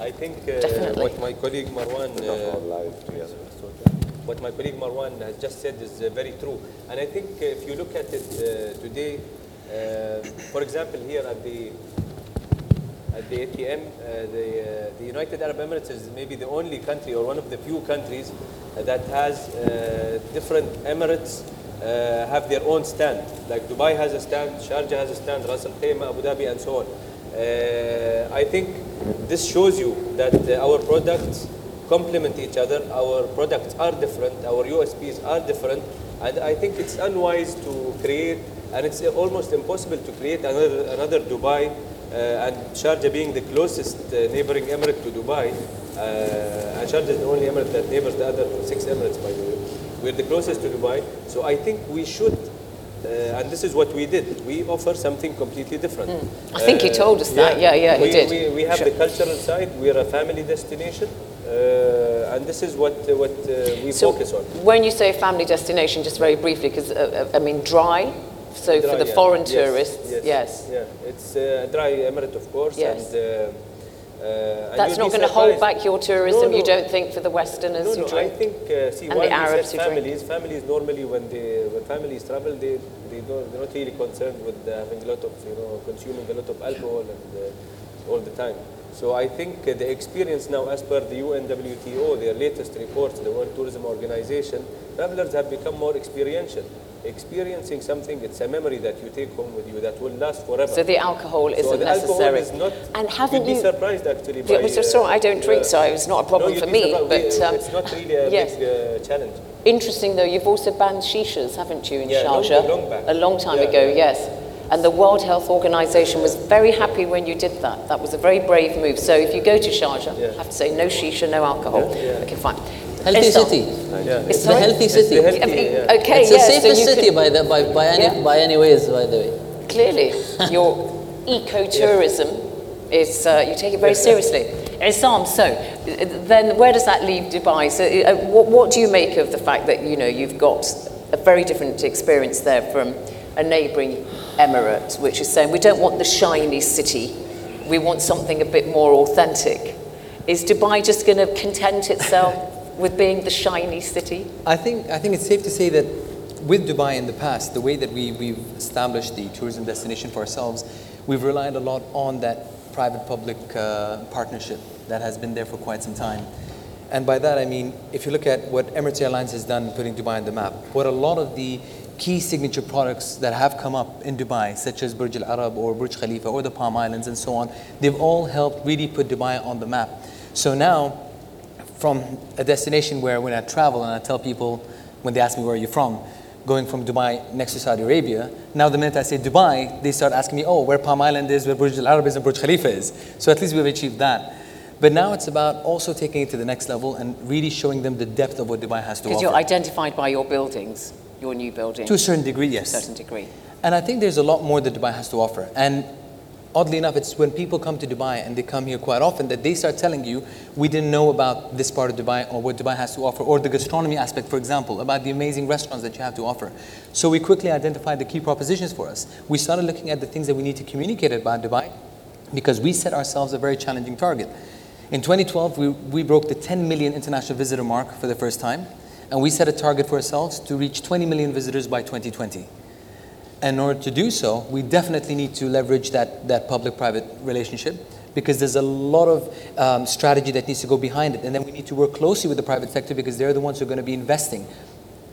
I think uh, Definitely. what my colleague Marwan uh, what my colleague Marwan has just said is uh, very true. And I think uh, if you look at it uh, today, uh, for example, here at the at the ATM, uh, the, uh, the United Arab Emirates is maybe the only country or one of the few countries that has uh, different emirates uh, have their own stand. Like Dubai has a stand, Sharjah has a stand, Ras Al Khaimah, Abu Dhabi, and so on. Uh, I think this shows you that uh, our products complement each other. Our products are different. Our USPs are different. And I think it's unwise to create, and it's almost impossible to create another, another Dubai, uh, and Sharjah being the closest uh, neighboring emirate to Dubai. Uh, and Sharjah is the only emirate that neighbors the other six emirates, by the way. We're the closest to Dubai. So I think we should, uh, and this is what we did, we offer something completely different. I think you told us that. Yeah, yeah, he we, did. We, we have Sure. the cultural side, we're a family destination, uh, and this is what, uh, what uh, we So focus on. when you say family destination, just very briefly, because uh, uh, I mean dry, so for the yeah. foreign Yes, tourists, yes, yes. Yeah, it's uh, a dry emirate, of course, Yes. and, uh, That's not going to hold back your tourism, No, you don't think, for the Westerners No, who no, I think, uh, see, And the Arabs who drink. families, families normally when they, when families travel, they, they don't, they're not really concerned with uh, having a lot of, you know, consuming a lot of alcohol and uh, all the time. So I think uh, the experience now, as per the UNWTO, their latest reports, the World Tourism Organization, travelers have become more experiential. Experiencing something, it's a memory that you take home with you that will last forever. So the alcohol So isn't the alcohol necessary. is not, and haven't you'd be you? surprised actually Yeah, by, so sorry, I don't drink, uh, so it's not a problem no, for me. surprised. But We- um, it's not really a yes. big uh, challenge. Interesting though, you've also banned shishas, haven't you, in Yeah, Sharjah? long back. A long time Yeah, ago, yeah. yes. And the World Health Organization was very happy when you did that. That was a very brave move. So if you go to Sharjah, Yeah. I have to say no shisha, no alcohol. Okay, fine. Healthy Islam. city. Yeah. It's It's the sorry? healthy It's the city. healthy- yeah. Okay, It's yes, the so safest you city can- by, the, by, by, any, Yeah. by any ways, by the way. Clearly, [laughs] your ecotourism is, uh, you take it very seriously. Issam, so uh, then where does that leave Dubai? So uh, what, what do you make of the fact that, you know, you've got a very different experience there from a neighbouring emirate, which is saying we don't want the shiny city, we want something a bit more authentic. Is Dubai just going to content itself with being the shiny city? I think, I think it's safe to say that with Dubai in the past, the way that we, we've established the tourism destination for ourselves, we've relied a lot on that private-public uh, partnership that has been there for quite some time. And by that I mean, if you look at what Emirates Airlines has done putting Dubai on the map, what a lot of the key signature products that have come up in Dubai, such as Burj Al Arab or Burj Khalifa or the Palm Islands and so on, they've all helped really put Dubai on the map. So now, from a destination where when I travel and I tell people, when they ask me where are you're from, going from Dubai next to Saudi Arabia, now the minute I say Dubai, they start asking me, oh, where Palm Island is, where Burj Al Arab is, and Burj Khalifa is. So at least we've achieved that. But now it's about also taking it to the next level and really showing them the depth of what Dubai has to offer. Because you're identified by your buildings, your new buildings. To a certain degree, yes. To a certain degree. And I think there's a lot more that Dubai has to offer. And oddly enough, it's when people come to Dubai and they come here quite often that they start telling you, we didn't know about this part of Dubai or what Dubai has to offer, or the gastronomy aspect, for example, about the amazing restaurants that you have to offer. So we quickly identified the key propositions for us. We started looking at the things that we need to communicate about Dubai because we set ourselves a very challenging target. In 2012, we, we broke the 10 million international visitor mark for the first time, and we set a target for ourselves to reach 20 million visitors by 2020. And in order to do so, we definitely need to leverage that, that public private relationship because there's a lot of um, strategy that needs to go behind it. And then we need to work closely with the private sector because they're the ones who are going to be investing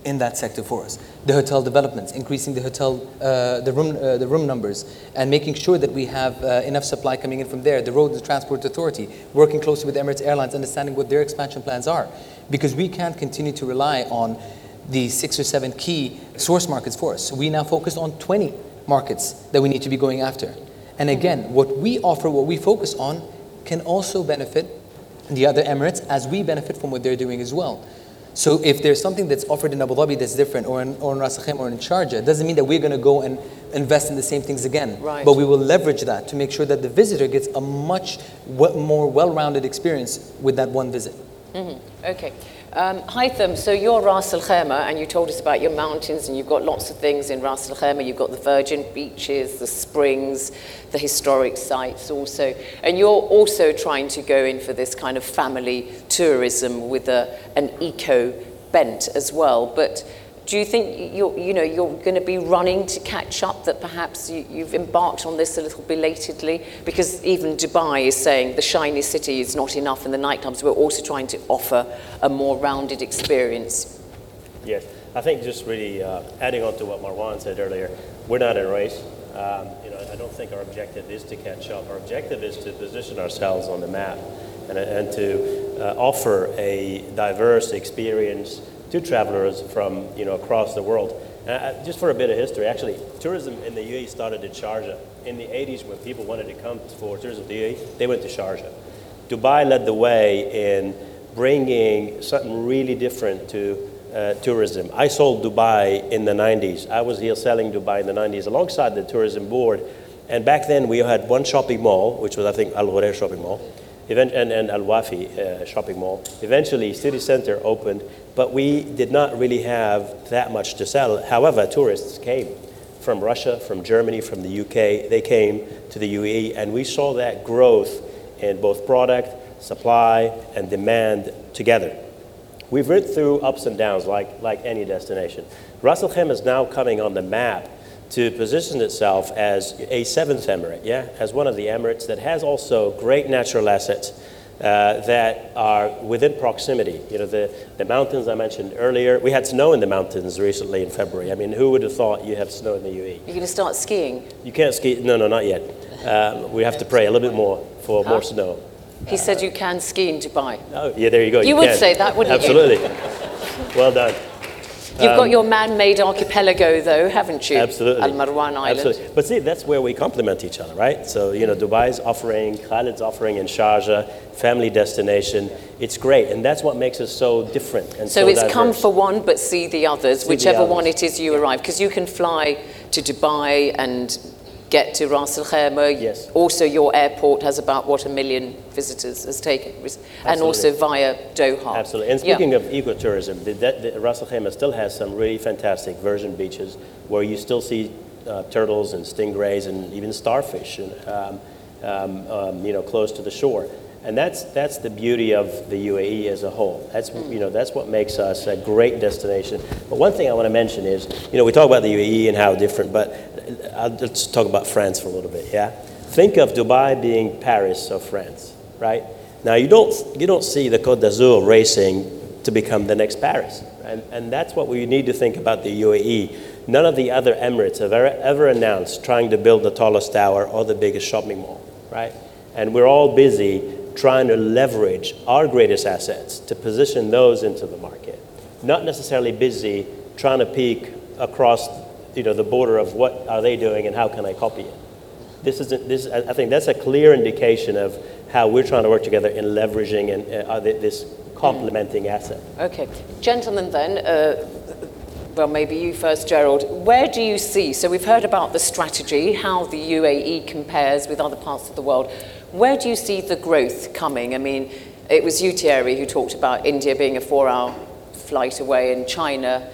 in that sector for us. The hotel developments, increasing the hotel, uh, the, room, uh, the room numbers, and making sure that we have uh, enough supply coming in from there. The Road and Transport Authority, working closely with Emirates Airlines, understanding what their expansion plans are. Because we can't continue to rely on the six or seven key source markets for us. So we now focus on 20 markets that we need to be going after. And again, what we offer, what we focus on, can also benefit the other Emirates as we benefit from what they're doing as well. So if there's something that's offered in Abu Dhabi that's different, or in, or in Ras Al Khaimah or in Sharjah, it doesn't mean that we're going to go and invest in the same things again. Right. But we will leverage that to make sure that the visitor gets a much more well-rounded experience with that one visit. Mm-hmm. Okay. Um, Haitham, so you're Ras Al Khaimah, and you told us about your mountains, and you've got lots of things in Ras Al Khaimah. You've got the virgin beaches, the springs, the historic sites also. And you're also trying to go in for this kind of family tourism with a, an eco bent as well. But do you think you're, you know, you're going to be running to catch up, that perhaps you, you've embarked on this a little belatedly? Because even Dubai is saying the shiny city is not enough in the nightclubs. We're also trying to offer a more rounded experience. Yes, I think just really uh, adding on to what Marwan said earlier, we're not in a race. Um, you know, I don't think our objective is to catch up. Our objective is to position ourselves on the map and, and to uh, offer a diverse experience to travelers from you know across the world. Uh, uh, just for a bit of history, actually, tourism in the UAE started in Sharjah. In the 80s, when people wanted to come for tourism to the UAE, they went to Sharjah. Dubai led the way in bringing something really different to uh, tourism. I sold Dubai in the 90s. I was here selling Dubai in the 90s alongside the tourism board. And back then we had one shopping mall, which was I think Al Ghurair shopping mall, and, and Al Wafi uh, shopping mall. Eventually City Center opened, but we did not really have that much to sell. However, tourists came from Russia, from Germany, from the UK. They came to the UAE, and we saw that growth in both product, supply, and demand together. We've ridden through ups and downs like, like any destination. Ras Al Khaimah is now coming on the map to position itself as a seventh emirate, yeah, as one of the emirates that has also great natural assets uh, that are within proximity. You know, the, the mountains I mentioned earlier, we had snow in the mountains recently in February. I mean, who would have thought you have snow in the UAE? You're going to start skiing. You can't ski, no, no, not yet. Um, we have to pray a little bit more for more snow. He said you can ski in Dubai. Oh, yeah, there you go. You would can. say that, wouldn't you? Absolutely. [laughs] well done. You've got your man-made archipelago, though, haven't you? Um, Absolutely. Al Marjan Island. Absolutely. But see, that's where we complement each other, right? So, you know, Dubai's offering, Khalid's offering in Sharjah, family destination. It's great. And that's what makes us so different and so, So it's diverse. come for one, but see the others, See the whichever one it is you arrive. Because you can fly to Dubai and get to Ras Al Khaimah. Yes. Also, your airport has about, what, a million visitors has taken. And also via Doha. Absolutely. And Yeah. speaking of ecotourism, the, the, the Ras Al Khaimah still has some really fantastic virgin beaches where you still see uh, turtles and stingrays and even starfish, and, um, um, um, you know, close to the shore. And that's, that's the beauty of the UAE as a whole. That's, you know, that's what makes us a great destination. But one thing I want to mention is, you know, we talk about the UAE and how different, but I'll, let's talk about France for a little bit, yeah? Think of Dubai being Paris of France, right? Now, you don't, you don't see the Côte d'Azur racing to become the next Paris. And, and that's what we need to think about the UAE. None of the other Emirates have ever, ever announced trying to build the tallest tower or the biggest shopping mall, right? And we're all busy trying to leverage our greatest assets to position those into the market. Not necessarily busy trying to peek across you know, the border of what are they doing and how can I copy it. This is, a, this, I think that's a clear indication of how we're trying to work together in leveraging and, uh, this complementing asset. Okay. Gentlemen, then, uh, well, maybe you first, Gerald. Where do you see? So, we've heard about the strategy, how the UAE compares with other parts of the world. Where do you see the growth coming? I mean, it was you, Thierry, who talked about India being a four hour flight away and China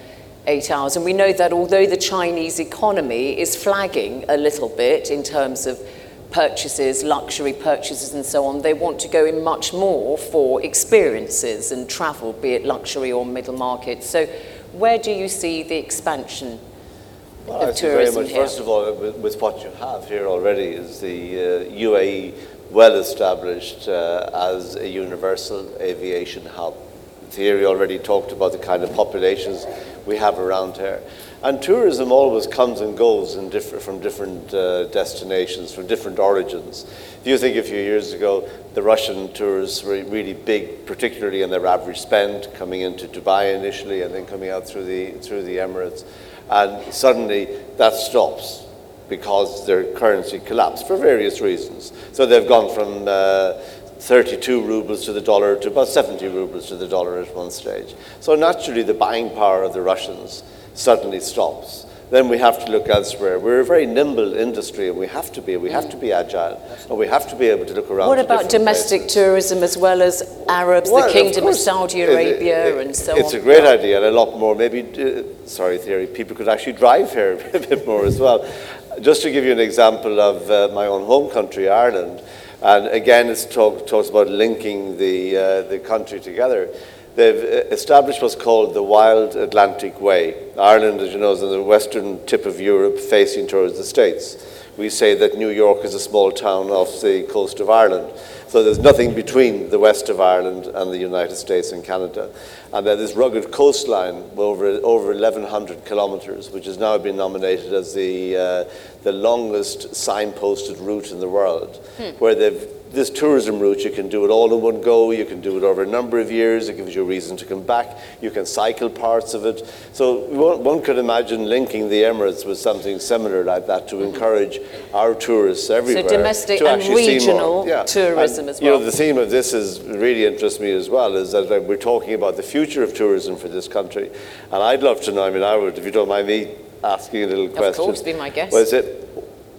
eight hours. And we know that although the Chinese economy is flagging a little bit in terms of purchases, luxury purchases, and so on, they want to go in much more for experiences and travel, be it luxury or middle market. So, where do you see the expansion well, of tourism much, First of all, with, with, what you have here already is the uh, UAE well established uh, as a universal aviation hub. Thierry already talked about the kind of populations we have around here. And tourism always comes and goes different, from different uh, destinations, from different origins. If you think a few years ago, the Russian tourists were really big, particularly in their average spend, coming into Dubai initially and then coming out through the, through the Emirates. And suddenly that stops because their currency collapsed for various reasons. So they've gone from uh, 32 rubles to the dollar to about 70 rubles to the dollar at one stage. So naturally, the buying power of the Russians suddenly stops. Then we have to look elsewhere. We're a very nimble industry, and we have to be. We have to be agile, and we have to be able to look around. What about domestic places. tourism as well as Arabs, well, the Kingdom of, of Saudi Arabia, it, it, and so it's on? It's a great idea, and a lot more. Maybe, uh, sorry, Thierry, people could actually drive here [laughs] a bit more as well. Just to give you an example of uh, my own home country, Ireland. And again, it talk, talks about linking the, uh, the country together. They've uh, established what's called the Wild Atlantic Way. Ireland, as you know, is on the western tip of Europe, facing towards the States. We say that New York is a small town off the coast of Ireland. So there's nothing between the west of Ireland and the United States and Canada. And then this rugged coastline, over, over 1,100 kilometers, which has now been nominated as the, uh, the longest signposted route in the world, hmm. where they've this tourism route, you can do it all in one go. You can do it over a number of years. It gives you a reason to come back. You can cycle parts of it. So one, could imagine linking the Emirates with something similar like that to encourage our tourists everywhere. So domestic and regional yeah. tourism and, as well. You know, the theme of this is really interests me as well. Is that we're talking about the future of tourism for this country, and I'd love to know. I mean, I would, if you don't mind me asking a little question. Of course, be my guest. Was it?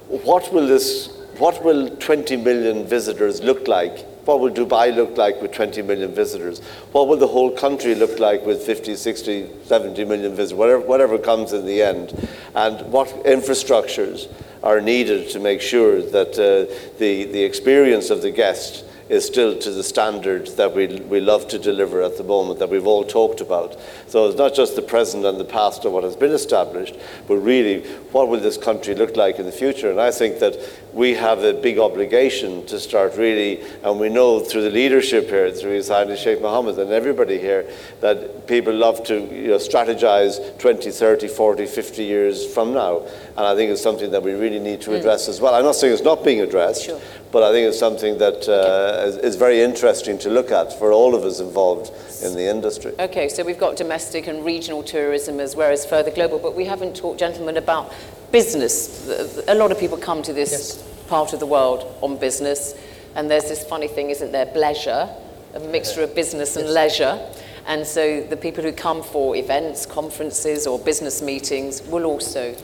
What will this what will 20 million visitors look like? What will Dubai look like with 20 million visitors? What will the whole country look like with 50, 60, 70 million visitors, whatever, whatever comes in the end? And what infrastructures are needed to make sure that uh, the, the experience of the guest is still to the standard that we, we love to deliver at the moment, that we've all talked about. So it's not just the present and the past of what has been established, but really what will this country look like in the future? And I think that we have a big obligation to start really, and we know through the leadership here, through His Highness Sheikh Mohammed and everybody here, that people love to you know, strategize 20, 30, 40, 50 years from now. And I think it's something that we really need to hmm. address mm. as well. I'm not saying it's not being addressed, sure. but I think it's something that uh, is, is, very interesting to look at for all of us involved in the industry. Okay, so we've got domestic and regional tourism as well as further global, but we haven't talked, gentlemen, about business. A lot of people come to this yes. part of the world on business, and there's this funny thing, isn't there? Pleasure, a mixture of business and yes. leisure. And so the people who come for events, conferences, or business meetings will also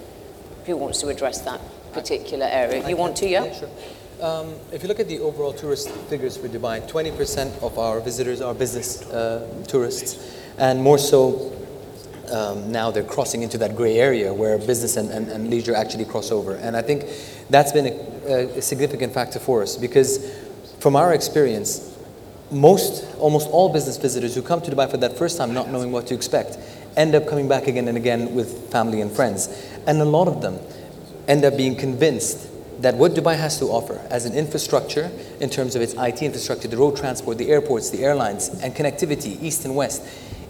who wants to address that particular area? I you want to, yeah? yeah sure. Um, if you look at the overall tourist figures for Dubai, 20% of our visitors are business uh, tourists, and more so um, now they're crossing into that gray area where business and, and, and leisure actually cross over. And I think that's been a, a significant factor for us because, from our experience, most, almost all business visitors who come to Dubai for that first time, not knowing what to expect, end up coming back again and again with family and friends. And a lot of them end up being convinced that what Dubai has to offer as an infrastructure, in terms of its IT infrastructure, the road transport, the airports, the airlines, and connectivity, east and west,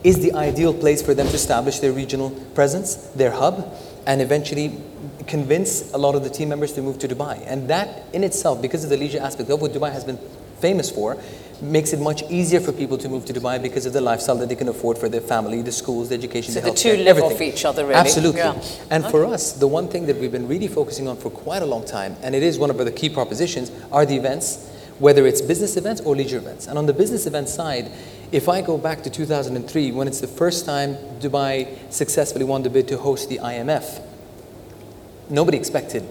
is the ideal place for them to establish their regional presence, their hub, and eventually convince a lot of the team members to move to Dubai. And that in itself, because of the leisure aspect of what Dubai has been famous for, makes it much easier for people to move to Dubai because of the lifestyle that they can afford for their family, the schools, the education, So the the two live everything. off each other, really. Absolutely. Yeah. And for us, the one thing that we've been really focusing on for quite a long time, and it is one of the key propositions, are the events, whether it's business events or leisure events. And on the business event side, if I go back to 2003, when it's the first time Dubai successfully won the bid to host the IMF, nobody expected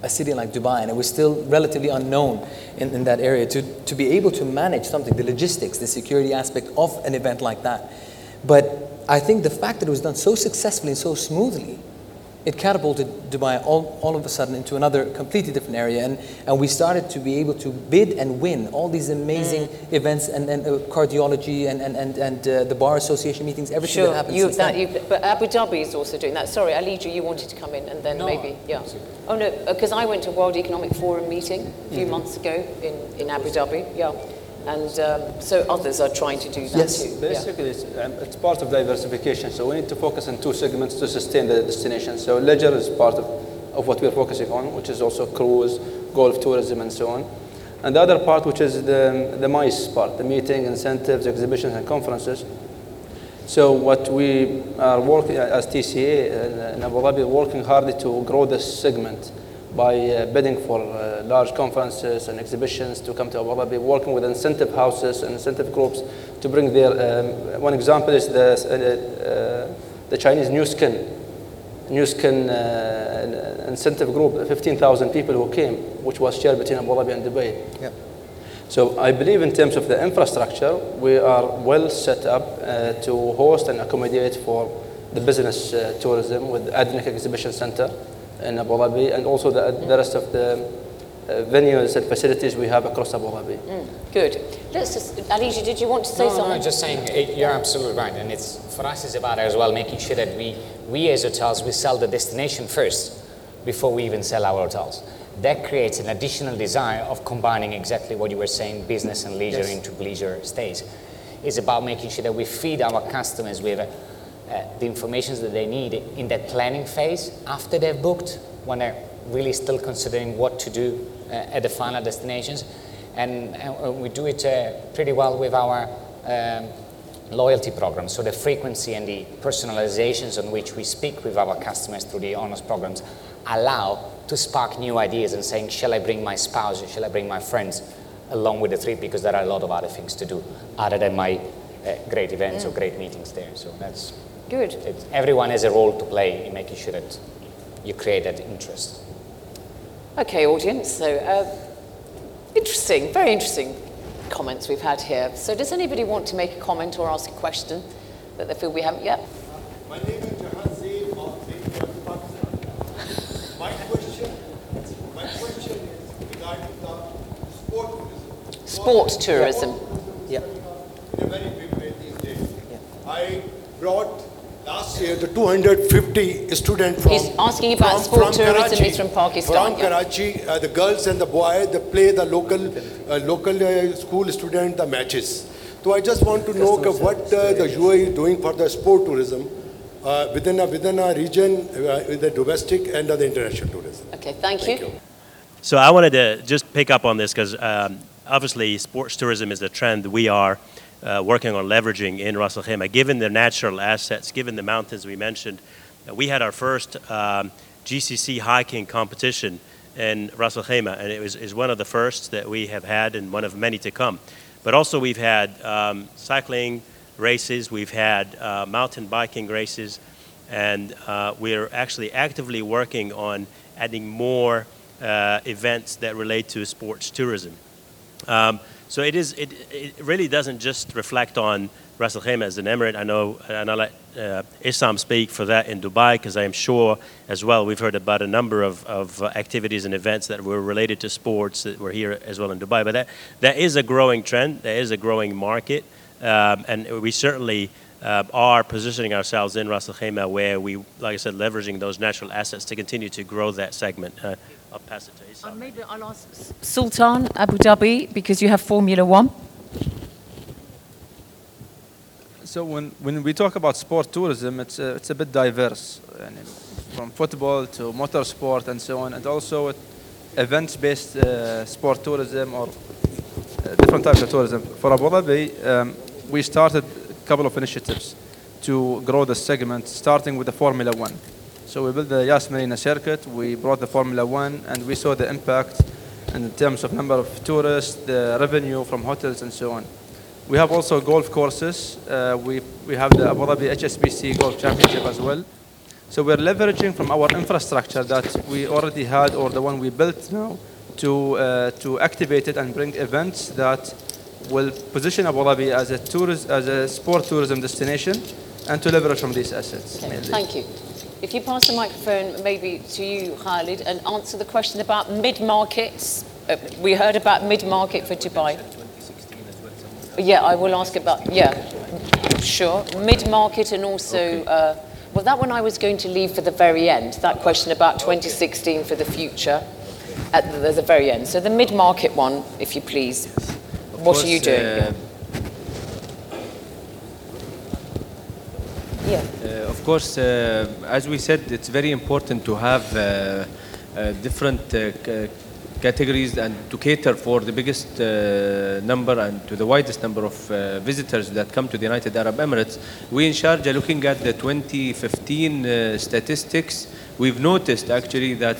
a city like Dubai, and it was still relatively unknown in, in that area to, to be able to manage something, the logistics, the security aspect of an event like that. But I think the fact that it was done so successfully and so smoothly, it catapulted Dubai all, all of a sudden into another completely different area. And, and we started to be able to bid and win all these amazing events and, and uh, cardiology and, and, and, and uh, the Bar Association meetings, everything that Sure, happened you, since that, you, but Abu Dhabi is also doing that. Sorry, Algi, you wanted to come in and then maybe, yeah. Oh no, because I went to a World Economic Forum meeting a Mm-hmm. few months ago in, in Abu Dhabi, yeah. And um, so others are trying to do that Yes. too. yeah. Basically, it's, um, it's part of diversification. So we need to focus on two segments to sustain the destination. So leisure is part of, of what we're focusing on, which is also cruise, golf tourism, and so on. And the other part, which is the, the MICE part, the meeting, incentives, exhibitions, and conferences. So what we are working as TCA in Abu Dhabi, working hard to grow this segment by uh, bidding for uh, large conferences and exhibitions to come to Abu Dhabi, working with incentive houses and incentive groups to bring their. Um, one example is the uh, uh, the Chinese Nu Skin, Nu Skin uh, incentive group, 15,000 people who came, which was shared between Abu Dhabi and Dubai. Yeah. So I believe in terms of the infrastructure, we are well set up uh, to host and accommodate for the business uh, tourism with the ADNEC Exhibition Center in Abu Dhabi and also the, the rest of the uh, venues and facilities we have across Abu Dhabi. Good. Let's just, Algi, did you want to say no, something? No, just saying eh, you're absolutely right, and it's for us it's about as well making sure that we we as hotels we sell the destination first before we even sell our hotels. That creates an additional desire of combining exactly what you were saying, business and leisure Yes. into leisure stays. It's about making sure that we feed our customers with uh, the information that they need in that planning phase after they've booked, when they're really still considering what to do uh, at the final destinations. And, and we do it uh, pretty well with our um, loyalty programs. So the frequency and the personalizations on which we speak with our customers through the honors programs allow to spark new ideas and saying, shall I bring my spouse or shall I bring my friends along with the trip because there are a lot of other things to do other than my uh, great events or great meetings there. So that's Good. it. Everyone has a role to play in making sure that you create that interest. Okay, audience. So, uh, interesting, very interesting comments we've had here. So, does anybody want to make a comment or ask a question that they feel we haven't yet? My name is Jahan Zain of Pakistan. My question, my question is regarding the sport tourism. Sport tourism. Yeah. In a very big way these days. I brought last year the 250 students from. He's asking about sport tourism, he's from Pakistan, From yeah. Karachi, uh, the girls and the boys, they play the local, uh, local uh, school student the matches. So I just want to know what uh, the UAE is doing for the sport tourism uh, within a, within a region, uh, with the domestic and the international tourism. Okay, thank, you. So I wanted to just pick up on this because um, obviously sports tourism is a trend we are uh, working on leveraging in Ras Al Khaimah. Given the natural assets, given the mountains we mentioned, uh, we had our first um, GCC hiking competition in Ras Al Khaimah, and it was is one of the first that we have had and one of many to come. But also we've had um, cycling races, we've had uh, mountain biking races, and uh, we're actually actively working on adding more uh, events that relate to sports tourism. Um, so it is. It, it really doesn't just reflect on Ras Al Khaimah as an emirate. I know, and I'll let uh, Issam speak for that in Dubai, because I am sure as well we've heard about a number of, of uh, activities and events that were related to sports that were here as well in Dubai. But that, that is a growing trend, there is a growing market, um, and we certainly uh, are positioning ourselves in Ras Al Khaimah where we, like I said, leveraging those natural assets to continue to grow that segment. Uh, I'll pass it to Uh, maybe I'll ask Sultan Abu Dhabi because you have Formula One. So when, when we talk about sport tourism, it's a, it's a bit diverse, and from football to motorsport and so on, and also events-based uh, sport tourism or uh, different types of tourism. For Abu Dhabi, um, we started a couple of initiatives to grow the segment, starting with the Formula One. So we built the Yas Marina circuit, we brought the Formula One, and we saw the impact in terms of number of tourists, the revenue from hotels, and so on. We have also golf courses. Uh, we, we have the Abu Dhabi HSBC Golf Championship as well. So we're leveraging from our infrastructure that we already had or the one we built now to, uh, to activate it and bring events that will position Abu Dhabi as a, tourist, as a sport tourism destination and to leverage from these assets. Okay, thank you. If you pass the microphone maybe to you, Khalid, and answer the question about mid-markets. Uh, we heard about mid-market for Dubai. Yeah, I will ask about, yeah, sure. Mid-market and also, uh, well, that one I was going to leave for the very end, that question about 2016 for the future at the, very end. So the mid-market one, if you please. What are you doing? Yeah. Uh, of course, uh, as we said, it's very important to have uh, different categories and to cater for the biggest uh, number and to the widest number of uh, visitors that come to the United Arab Emirates. We in Sharjah, looking at the 2015 uh, statistics, we've noticed actually that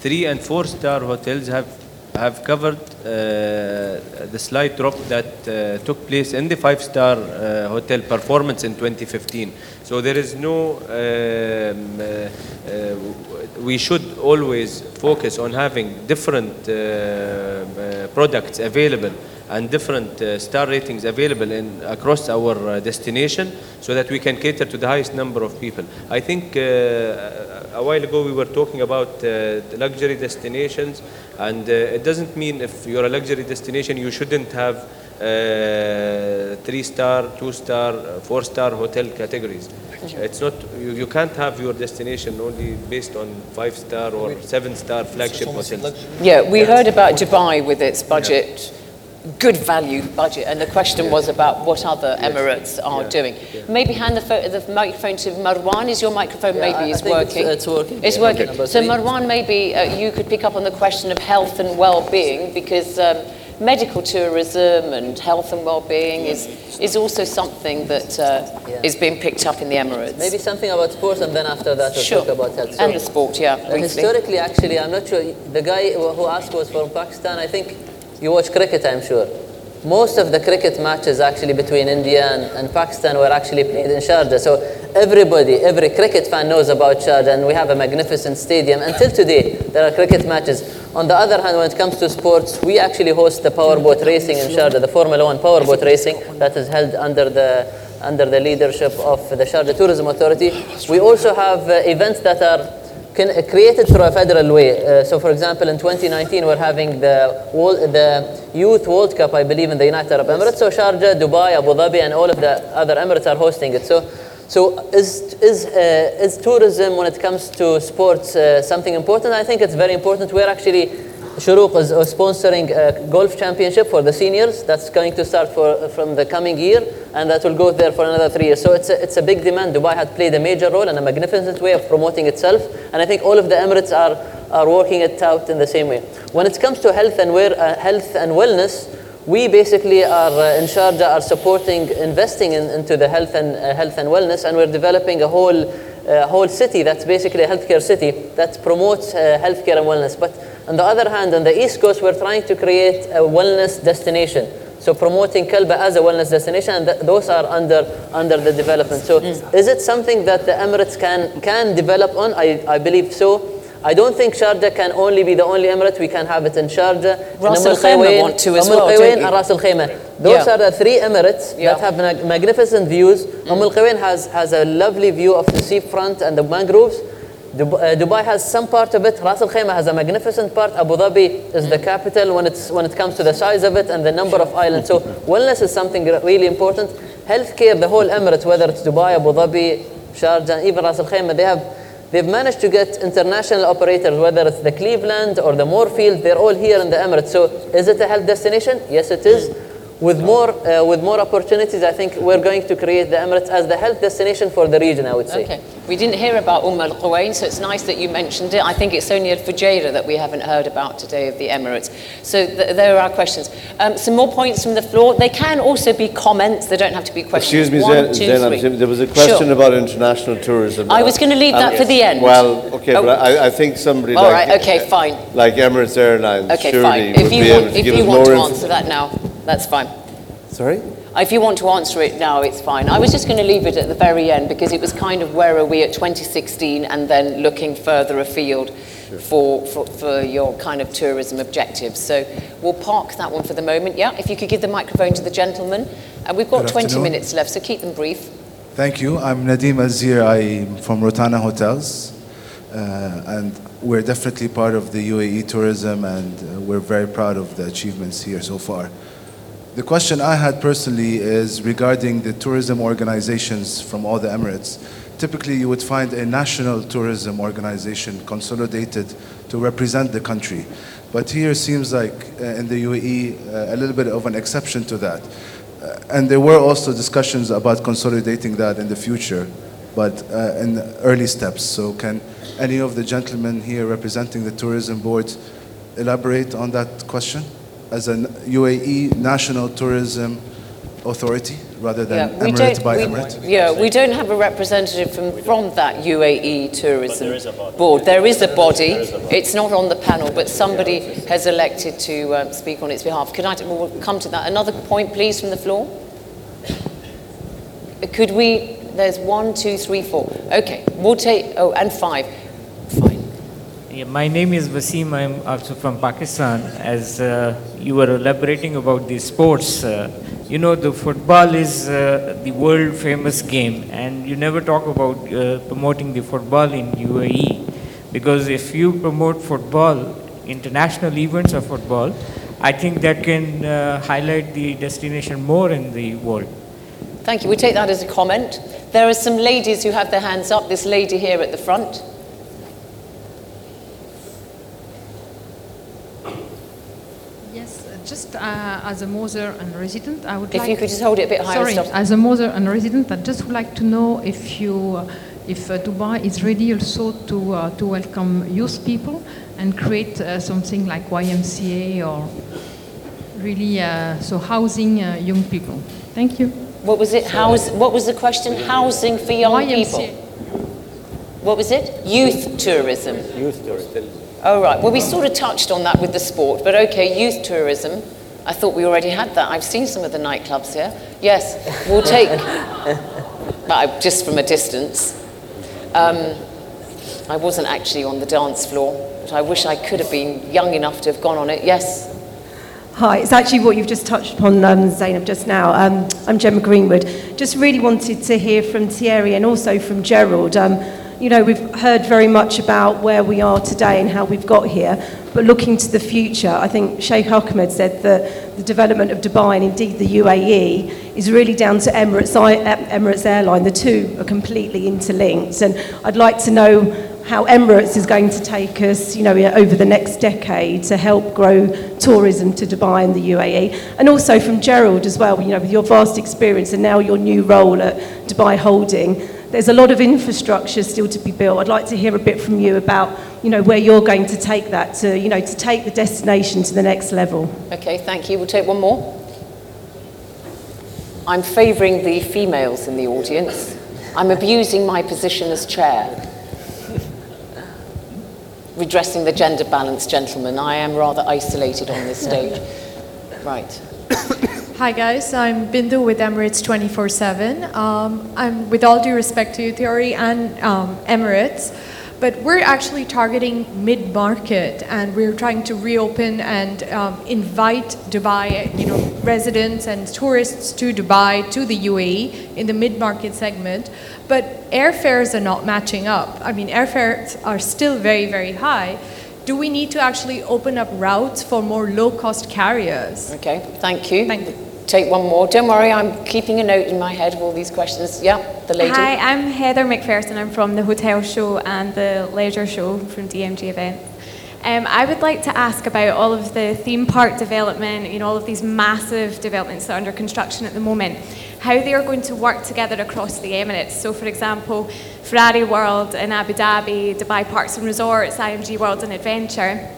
three and four star hotels have have covered uh, the slight drop that uh, took place in the five-star uh, hotel performance in 2015. So there is no, um, uh, uh, we should always focus on having different uh, products available and different uh, star ratings available in across our uh, destination so that we can cater to the highest number of people. I think uh, a while ago we were talking about luxury destinations and uh, it doesn't mean if you're a luxury destination you shouldn't have uh, three star, two star, uh, four star hotel categories. It's not you, you can't have your destination only based on five star or seven star flagship hotels. Yeah, we heard about Dubai with its budget, good value budget, and the question was about what other Emirates are doing. Maybe hand the, pho- the microphone to Marwan. Is your microphone Yeah, maybe I is think it's- working? it's working, It's yeah. working. Number So. Marwan, maybe uh, you could pick up on the question of health and well-being because. Um, Medical tourism and health and well-being is, is also something that uh, Yeah. is being picked up in the Emirates. Maybe something about sports, and then after that we'll Sure. talk about health. And the sport, yeah, historically, actually, I'm not sure. The guy who asked was from Pakistan. I think you watch cricket, I'm sure. Most of the cricket matches actually between India and, and Pakistan were actually played in Sharjah. So everybody, every cricket fan knows about Sharjah, and we have a magnificent stadium. Until today, there are cricket matches. On the other hand, when it comes to sports, we actually host the powerboat racing in Sharjah, the Formula One powerboat racing that is held under the under the leadership of the Sharjah Tourism Authority. We also have uh, events that are created through a federal way. Uh, so, for example, in 2019, we're having the, World, the Youth World Cup, I believe, in the United Arab Emirates. So, Sharjah, Dubai, Abu Dhabi, and all of the other Emirates are hosting it. So, so is, is, uh, is tourism, when it comes to sports, uh, something important? I think it's very important. We're actually Shurooq is uh, sponsoring a golf championship for the seniors. That's going to start for, from the coming year, and that will go there for another three years. So it's a, it's a big demand. Dubai had played a major role and a magnificent way of promoting itself, and I think all of the Emirates are, are working it out in the same way. When it comes to health and, wear, uh, health and wellness, we basically are uh, in Sharjah are supporting, investing in, into the health and uh, health and wellness, and we're developing a whole uh, whole city that's basically a healthcare city that promotes uh, healthcare and wellness. But on the other hand, on the East Coast, we're trying to create a wellness destination. So promoting Kalba as a wellness destination, and th- those are under under the development. So is it something that the Emirates can can develop on? I, I believe so. I don't think Sharjah can only be the only emirate. We can have it in Sharjah, Ras Al Khaimah want to as Umm well, Al Quwain don't and Ras Al Khaimah. those Yeah. are the three Emirates Yeah. that have mag- magnificent views. Umm Al Quwain has, has a lovely view of the seafront and the mangroves. Uh, Dubai has some part of it. Ras Al Khaimah has a magnificent part. Abu Dhabi is the capital when, it's, when it comes to the size of it and the number of islands. So wellness is something really important. Healthcare, the whole Emirates, whether it's Dubai, Abu Dhabi, Sharjah, even Ras Al Khaimah, they have They've managed to get international operators, whether it's the Cleveland or the Moorfield, they're all here in the Emirates. So is it a health destination? Yes, it is. With more, uh, with more opportunities, I think we're going to create the Emirates as the health destination for the region, I would say. Okay. We didn't hear about Umm Al Quwain, so it's nice that you mentioned it. I think it's only Al Fujairah that we haven't heard about today of the Emirates. So th- there are our questions. Um, some more points from the floor. They can also be comments. They don't have to be questions. Excuse me, One, Zain, two, Zeinab, three. There was a question Sure. about international tourism. I was going to leave that Um, for the end. Well, okay, Oh. but I, I think somebody All like, right, okay, fine. like Emirates Airlines Okay, surely fine. would If be you able want, to if give you want more to answer that now, that's fine. Sorry? If you want to answer it now, it's fine. I was just going to leave it at the very end because it was kind of where are we at 2016 and then looking further afield for, for, for your kind of tourism objectives. So we'll park that one for the moment. Yeah, if you could give the microphone to the gentleman. And we've got Good 20 afternoon. minutes left, so keep them brief. Thank you. I'm Nadim Azir. I'm from Rotana Hotels. Uh, and we're definitely part of the UAE tourism, and uh, we're very proud of the achievements here so far. The question I had personally is regarding the tourism organizations from all the Emirates. Typically, you would find a national tourism organization consolidated to represent the country. But here seems like uh, in the UAE, uh, a little bit of an exception to that. Uh, and there were also discussions about consolidating that in the future, but uh, in early steps. So, can any of the gentlemen here representing the tourism board elaborate on that question as a UAE national tourism authority rather than we Emirate don't, by we, Emirate? Yeah, we don't have a representative from, from that UAE tourism there is a body. board. There is a body. There is a body. It's not on the panel, but somebody has elected to um, speak on its behalf. Could I, we'll come to that. Another point, please, from the floor. Could we, there's one, two, three, four. Okay, we'll take, oh, and five. Yeah, my name is Wasim. I'm also from Pakistan. As uh, you were elaborating about the sports, uh, you know, the football is uh, the world famous game, and you never talk about uh, promoting the football in UAE. Because if you promote football, international events of football, I think that can uh, highlight the destination more in the world. Thank you. We take that as a comment. There are some ladies who have their hands up. This lady here at the front. Yes, uh, just uh, as a mother and resident, I would If like... you could just hold it a bit higher, Sorry, stop. as a mother and resident, I just would like to know if you, uh, if uh, Dubai is ready also to, uh, to welcome youth people and create uh, something like YMCA or really, uh, so housing uh, young people. Thank you. What was it? House, what was the question? Housing for young YMCA. people. What was it? Youth tourism. Youth tourism. Oh, right. Well, we sort of touched on that with the sport, but okay, youth tourism. I thought we already had that. I've seen some of the nightclubs here. Yes, we'll take, [laughs] but I- just from a distance. Um, I wasn't actually on the dance floor, but I wish I could have been young enough to have gone on it. Yes. Hi, it's actually what you've just touched upon, um, Zeinab, just now. Um, I'm Gemma Greenwood. Just really wanted to hear from Thierry and also from Gerald. Um, you know, we've heard very much about where we are today and how we've got here, but looking to the future, I think Sheikh Ahmed said that the development of Dubai and indeed the UAE is really down to Emirates, Emirates Airline. The two are completely interlinked, and I'd like to know how Emirates is going to take us, you know, over the next decade to help grow tourism to Dubai and the UAE, and also from Gerald as well. You know, with your vast experience and now your new role at Dubai Holding, there's a lot of infrastructure still to be built. I'd like to hear a bit from you about, you know, where you're going to take that to, you know, to take the destination to the next level. Okay, thank you. We'll take one more. I'm favouring the females in the audience. I'm abusing my position as chair. Redressing the gender balance, gentlemen. I am rather isolated on this stage. Right. Hi guys, I'm Bindu with Emirates 24/7. Um, I'm with all due respect to you, Thierry and um, Emirates, but we're actually targeting mid-market, and we're trying to reopen and um, invite Dubai, you know, residents and tourists to Dubai, to the UAE in the mid-market segment. But airfares are not matching up. I mean, airfares are still very, very high. Do we need to actually open up routes for more low-cost carriers? Okay, thank you. Thank you. Take one more. Don't worry, I'm keeping a note in my head of all these questions. Yeah, the lady. Hi, I'm Heather McPherson. I'm from the Hotel Show and the Leisure Show from DMG Events. Um, I would like to ask about all of the theme park development, you know, all of these massive developments that are under construction at the moment, how they are going to work together across the Emirates. So, for example, Ferrari World in Abu Dhabi, Dubai Parks and Resorts, IMG Worlds of Adventure.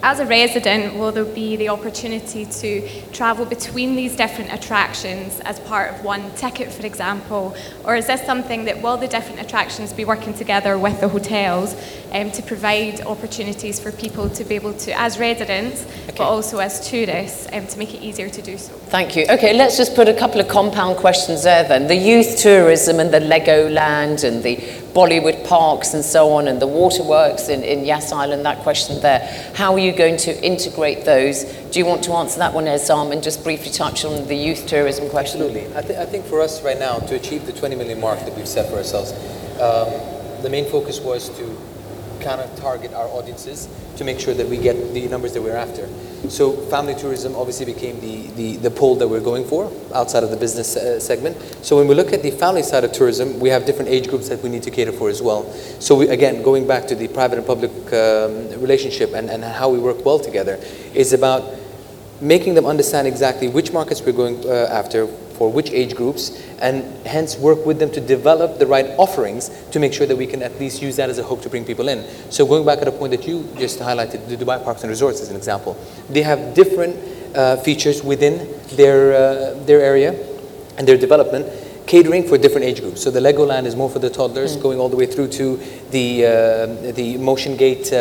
As a resident, will there be the opportunity to travel between these different attractions as part of one ticket, for example? Or is this something that will the different attractions be working together with the hotels um, to provide opportunities for people to be able to, as residents, but also as tourists, um, to make it easier to do so? Thank you. Okay, let's just put a couple of compound questions there then. The youth tourism and the Legoland and the Bollywood parks and so on, and the waterworks in, in Yas Island, that question there. How are you going to integrate those? Do you want to answer that one, Issam, and just briefly touch on the youth tourism question? Absolutely. I, th- I think for us right now, to achieve the 20 million mark that we've set for ourselves, um, the main focus was to kind of target our audiences to make sure that we get the numbers that we're after. So family tourism obviously became the, the, the pole that we're going for outside of the business uh, segment. So when we look at the family side of tourism, we have different age groups that we need to cater for as well. So we, again, going back to the private and public um, relationship and, and how we work well together is about making them understand exactly which markets we're going uh, after, for which age groups, and hence work with them to develop the right offerings to make sure that we can at least use that as a hook to bring people in. So going back at a point that you just highlighted, the Dubai Parks and Resorts as an example, they have different uh, features within their, uh, their area and their development catering for different age groups. So the Legoland is more for the toddlers, Mm. going all the way through to the uh, the Motion Gate uh,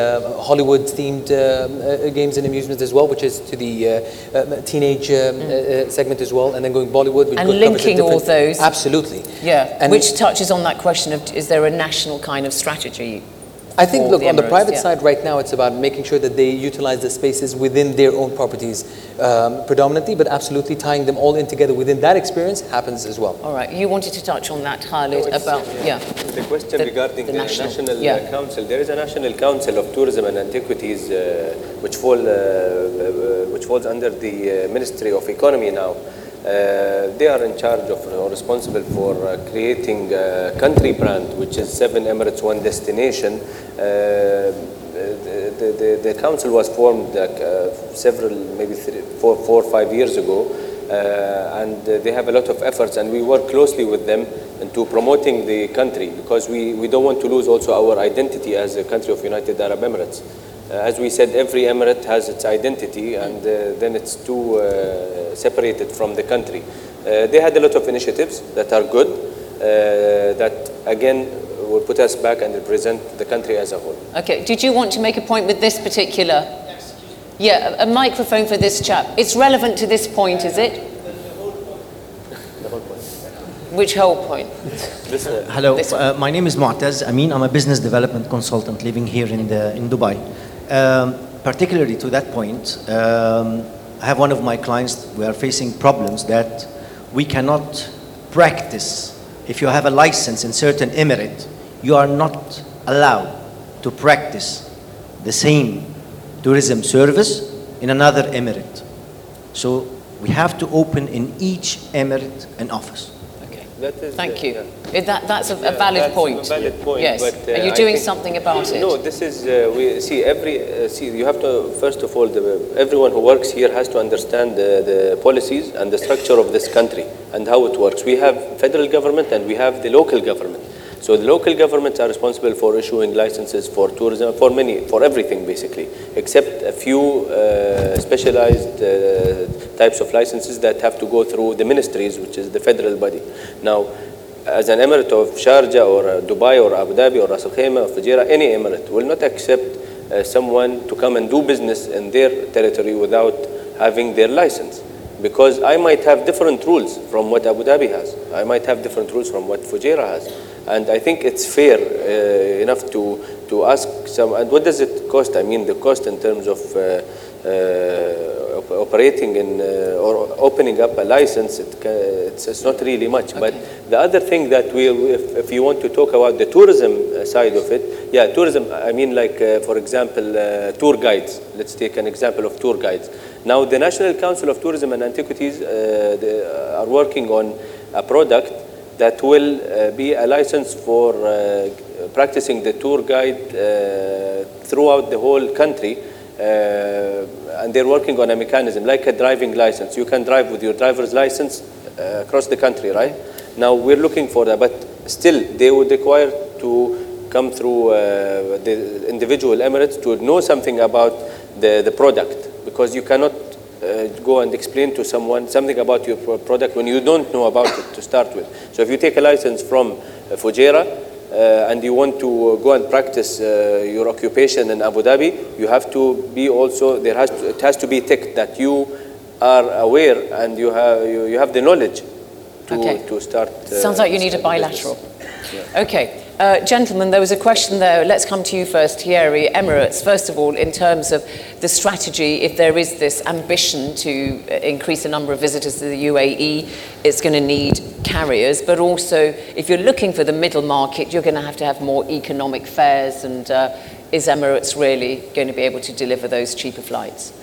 Hollywood themed uh, uh, games and amusements as well, which is to the uh, uh, teenage um, uh, segment as well, and then going Bollywood, which Mm. And go- covers a linking all those. Absolutely. Yeah, And- which touches on that question of is there a national kind of strategy? I think, look, the on the private Yeah. side right now, it's about making sure that they utilize the spaces within their own properties um, predominantly, but absolutely tying them all in together within that experience happens as well. All right, you wanted to touch on that, Khalid, about, yeah. The question The- regarding the the, national- national, yeah. uh, council, there is a national council of tourism and antiquities uh, which fall uh, uh, which falls under the uh, Ministry of Economy now. Uh, they are in charge of or responsible for uh, creating a country brand, which is Seven Emirates One Destination. Uh, the, the, the, council was formed uh, several, maybe three, four, four or five years ago, uh, and uh, they have a lot of efforts, and we work closely with them into promoting the country because we, we don't want to lose also our identity as a country of United Arab Emirates. Uh, as we said, every emirate has its identity, and uh, then it's too uh, separated from the country. Uh, they had a lot of initiatives that are good, uh, that again will put us back and represent the country as a whole. Okay, did you want to make a point with this particular? Yeah, a, a microphone for this chap. It's relevant to this point, is it? Which whole point? Hello, uh, my name is Mu'taz Amin. I'm a business development consultant living here in, the, in Dubai. Um, particularly to that point, um, I have one of my clients, we are facing problems that we cannot practice. If you have a license in certain emirate, you are not allowed to practice the same tourism service in another emirate. So we have to open in each emirate an office. That is, Thank uh, you. yeah. That, that's a, a valid that's point. A valid point. Yes. But, Are uh, you doing think- something about it? No, this is uh, we see every uh, see. You have to first of all, the, everyone who works here has to understand the, the policies and the structure of this country and how it works. We have federal government and we have the local government. So the local governments are responsible for issuing licenses for tourism, for many, for everything basically, except a few uh, specialized uh, types of licenses that have to go through the ministries, which is the federal body. Now, as an emirate of Sharjah or uh, Dubai or Abu Dhabi or Ras Al Khaimah or Fujairah, any emirate will not accept uh, someone to come and do business in their territory without having their license. Because I might have different rules from what Abu Dhabi has. I might have different rules from what Fujairah has. And I think it's fair uh, enough to to ask some, and what does it cost? I mean, the cost in terms of uh, uh, op- operating in uh, or opening up a license, it it's, it's not really much. But the other thing that we, if, if you want to talk about the tourism uh, side of it, yeah, tourism. I mean, like uh, for example, uh, tour guides. Let's take an example of tour guides. Now, the National Council of Tourism and Antiquities uh, they are working on a product that will uh, be a license for uh, practicing the tour guide uh, throughout the whole country. And they're working on a mechanism like a driving license. You can drive with your driver's license across the country, right? Now we're looking for that, but still they would require to come through uh, the individual Emirates to know something about the, the product because you cannot uh, go and explain to someone something about your product when you don't know about it to start with. So if you take a license from uh, Fujairah uh, and you want to uh, go and practice uh, your occupation in Abu Dhabi, you have to be also there has to, it has to be ticked that you are aware and you have you, you have the knowledge to Okay. to start. uh, Sounds like you need a bilateral. Okay. Uh, gentlemen, there was a question there. Let's come to you first, Thierry. Emirates, first of all, in terms of the strategy, if there is this ambition to uh, increase the number of visitors to the UAE, it's going to need carriers. But also, if you're looking for the middle market, you're going to have to have more economic fares. And uh, is Emirates really going to be able to deliver those cheaper flights?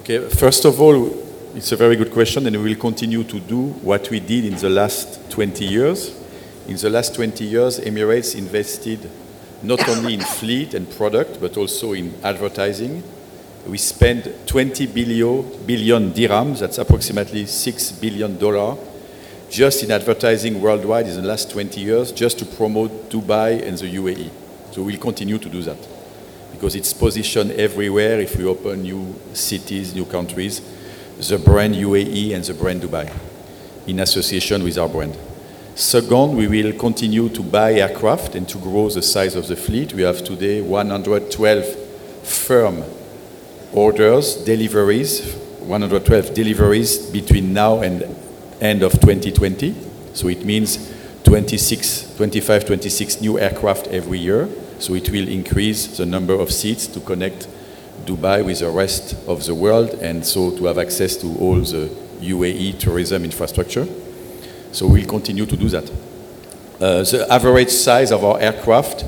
Okay, first of all, it's a very good question, and we will continue to do what we did in the last 20 years. In the last 20 years, Emirates invested not only in fleet and product, but also in advertising. We spent 20 billion, billion dirhams, that's approximately $6 billion, just in advertising worldwide in the last 20 years, just to promote Dubai and the UAE. So we'll continue to do that because it's positioned everywhere if we open new cities, new countries, the brand UAE and the brand Dubai in association with our brand. Second, we will continue to buy aircraft and to grow the size of the fleet. We have today 112 firm orders, deliveries, 112 deliveries between now and end of 2020. So it means 26, 25, 26 new aircraft every year. So it will increase the number of seats to connect Dubai with the rest of the world and so to have access to all the UAE tourism infrastructure. So we'll continue to do that. Uh, the average size of our aircraft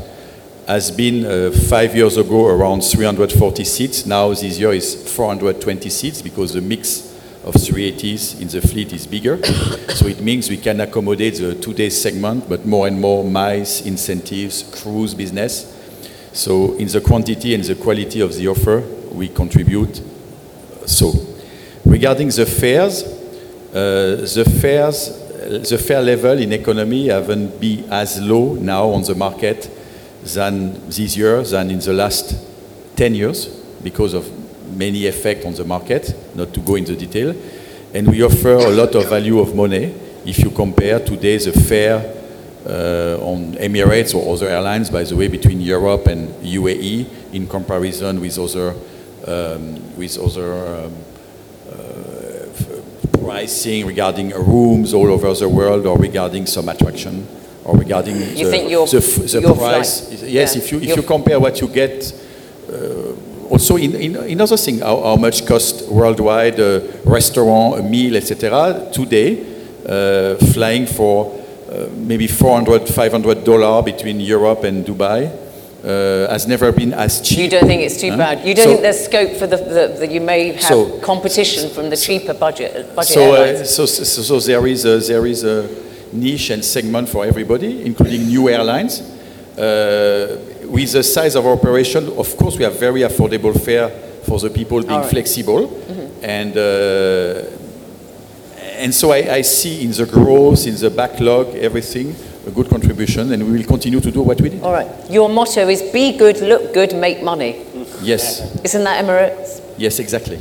has been uh, five years ago around 340 seats. Now this year is 420 seats because the mix of 380s in the fleet is bigger. [coughs] so it means we can accommodate the two-day segment, but more and more miles, incentives, cruise business. So in the quantity and the quality of the offer, we contribute. So regarding the fares, uh, the fares, the fare level in economy haven't been as low now on the market than this year than in the last 10 years because of many effects on the market, not to go into detail. And we offer a lot of value of money if you compare today the fare uh, on Emirates or other airlines, by the way, between Europe and UAE in comparison with other, um, with other um, pricing regarding rooms all over the world or regarding some attraction or regarding You the, think your- the, the your price. flight- Yes, yeah, if you, if your- you compare what you get uh, also in, in, in other things, how, how much cost worldwide a restaurant, a meal, etc. Today, uh, flying for uh, maybe 400, 500 dollars between Europe and Dubai uh, has never been as cheap. You don't think it's too Huh? bad? You don't So- think there's scope for the, the, the you may have So- competition from the cheaper budget budget So, airlines? uh, so, so, so there is a, there is a niche and segment for everybody, including new airlines. Uh, with the size of our operation, of course, we have very affordable fare for the people being right. flexible, and uh, and so I, I see in the growth, in the backlog, everything a good contribution, and we will continue to do what we did. All right. Your motto is be good, look good, make money. Yes, Isn't that Emirates? yes, exactly.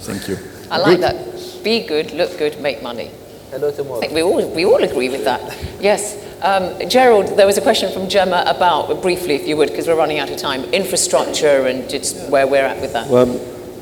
Thank you. I like Good. that. Be good, look good, make money. Hello I tomorrow. think we all, we all agree with that. Yes. Um, Gerald, there was a question from Gemma about, briefly if you would, because we're running out of time, infrastructure and just where we're at with that. Well,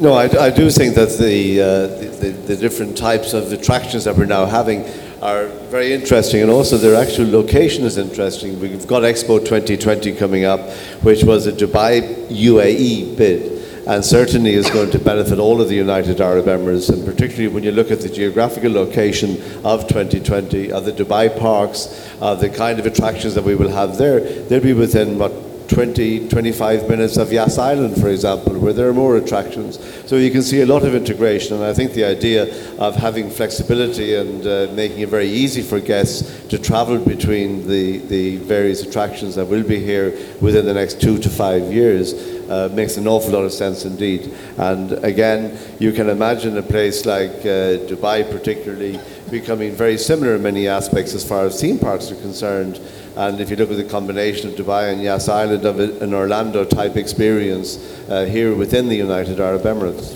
no, I, I do think that the, uh, the, the, the different types of attractions that we're now having are very interesting, and also their actual location is interesting. We've got Expo 2020 coming up, which was a Dubai UAE bid and certainly is going to benefit all of the United Arab Emirates, and particularly when you look at the geographical location of 2020, of the Dubai parks, of the kind of attractions that we will have there, they'll be within what 20, 25 minutes of Yas Island, for example, where there are more attractions. So you can see a lot of integration, and I think the idea of having flexibility and uh, making it very easy for guests to travel between the, the various attractions that will be here within the next two to five years uh, makes an awful lot of sense indeed. And again, you can imagine a place like uh, Dubai, particularly, becoming very similar in many aspects as far as theme parks are concerned. And if you look at the combination of Dubai and Yas Island of an Orlando type experience uh, here within the United Arab Emirates.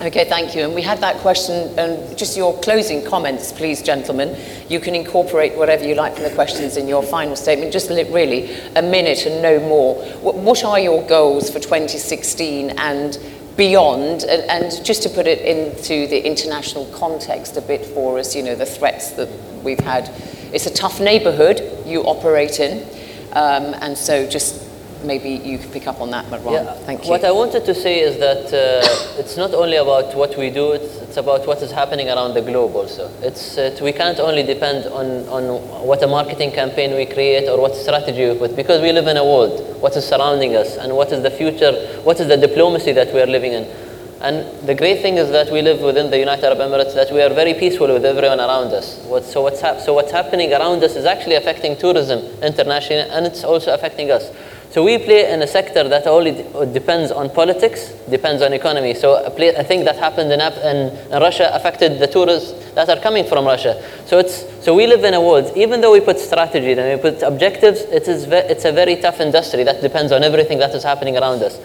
Okay, thank you. And we had that question, and just your closing comments, please, gentlemen. You can incorporate whatever you like from the questions in your final statement, just really a minute and no more. What, are your goals for 2016 and beyond? And, and just to put it into the international context a bit for us, you know, the threats that we've had. It's a tough neighborhood you operate in, um, and so just maybe you could pick up on that, Marwan. Yeah, Thank you. What I wanted to say is that uh, it's not only about what we do, it's, it's about what is happening around the globe also. It's, it, we can't only depend on, on what a marketing campaign we create or what strategy we put, because we live in a world, what is surrounding us, and what is the future, what is the diplomacy that we are living in. And the great thing is that we live within the United Arab Emirates, that we are very peaceful with everyone around us. What, so, what's hap- so what's happening around us is actually affecting tourism internationally, and it's also affecting us. So we play in a sector that only de- depends on politics, depends on economy. So a, play, a thing that happened in, in, in Russia affected the tourists that are coming from Russia. So it's so we live in a world. Even though we put strategy and we put objectives, it is ve- it's a very tough industry that depends on everything that is happening around us.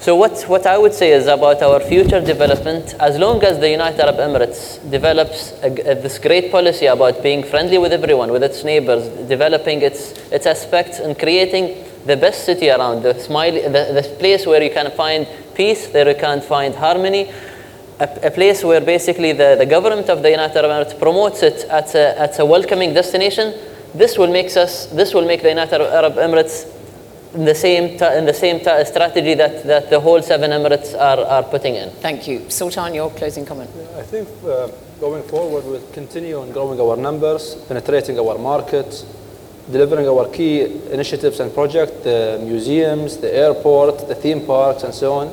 So what, what I would say is about our future development, as long as the United Arab Emirates develops a, a- this great policy about being friendly with everyone, with its neighbors, developing its, its aspects and creating the best city around, the, smiley, the, the place where you can find peace, where you can find harmony, a, a place where basically the, the government of the United Arab Emirates promotes it as a, as a welcoming destination, this will, makes us, this will make the United Arab Emirates in the same, ti- in the same ti- strategy that, that the whole seven Emirates are, are putting in. Thank you. Sultan, your closing comment. I think uh, going forward, we'll continue on growing our numbers, penetrating our market, delivering our key initiatives and projects, the museums, the airport, the theme parks, and so on,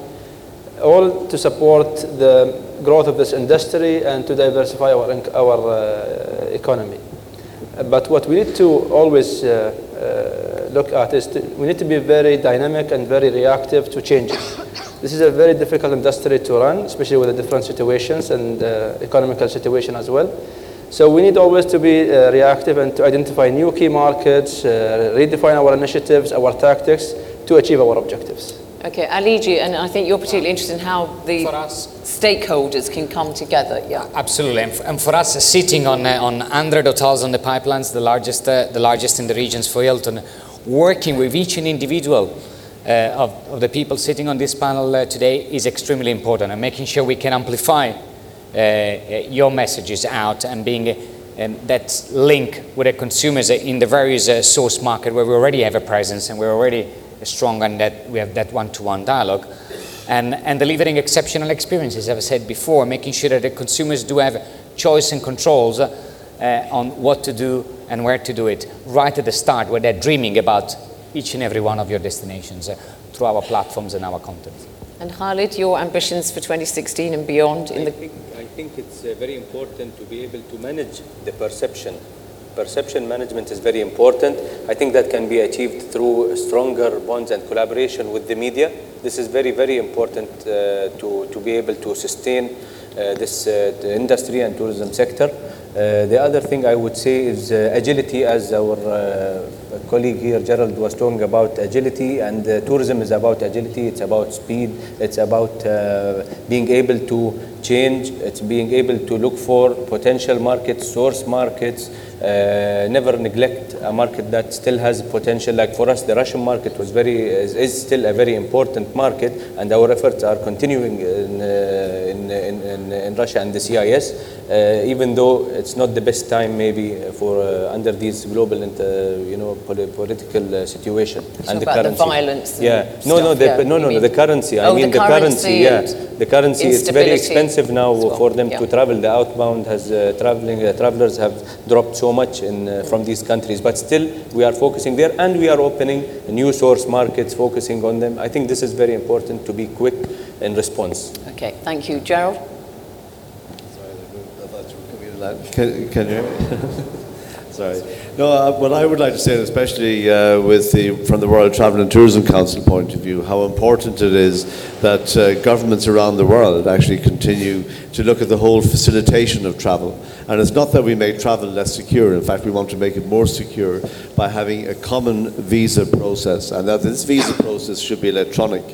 all to support the growth of this industry and to diversify our, our uh, economy. But what we need to always uh, uh, look at is to, we need to be very dynamic and very reactive to changes. This is a very difficult industry to run, especially with the different situations and uh, economical situation as well. So we need always to be uh, reactive and to identify new key markets, uh, redefine our initiatives, our tactics to achieve our objectives. Okay, Algi, and I think you're particularly interested in how the stakeholders can come together. Yeah. Absolutely, and, and for us, uh, sitting on uh, on 100 hotels on the pipelines, the largest uh, the largest in the regions for Hilton, working with each and individual uh, of, of the people sitting on this panel uh, today is extremely important, and making sure we can amplify uh, your messages out and being. Uh, um, that link with the consumers in the various uh, source market where we already have a presence and we're already strong and that we have that one-to-one dialogue and, and delivering exceptional experiences, as I said before, making sure that the consumers do have choice and controls uh, on what to do and where to do it right at the start where they're dreaming about each and every one of your destinations uh, through our platforms and our content. And Khalid, your ambitions for 2016 and beyond in I the think, I think it's uh, very important to be able to manage the perception. Perception management is very important. I think that can be achieved through stronger bonds and collaboration with the media. This is very, very important uh, to, to be able to sustain uh, this uh, industry and tourism sector. Uh, the other thing I would say is uh, agility, as our colleague here, Gerald, was talking about agility, and tourism is about agility, it's about speed, it's about being able to change, it's being able to look for potential markets, source markets, uh, never neglect a market that still has potential. Like for us, the Russian market was very is, is still a very important market, and our efforts are continuing in, uh, in in, in, Russia and the CIS, uh, even though it's not the best time maybe for uh, under these global inter, you know poli- political uh, situation talking about the violence Yeah, no, no, the, yeah, no, no, no, the currency. I Oh, mean the the, currency yeah, the currency. It's very expensive now well, for them yeah. to travel. The outbound has uh, traveling uh, travelers have dropped so much in uh, from these countries, but still we are focusing there, and we are opening new source markets, focusing on them. I think this is very important to be quick in response. Okay, thank you. Gerald? Can, can you hear [laughs] me? Sorry. No, uh, what I would like to say, especially uh, with the, from the World Travel and Tourism Council point of view, how important it is that uh, governments around the world actually continue to look at the whole facilitation of travel. And it's not that we make travel less secure. In fact, we want to make it more secure by having a common visa process, and that this visa process should be electronic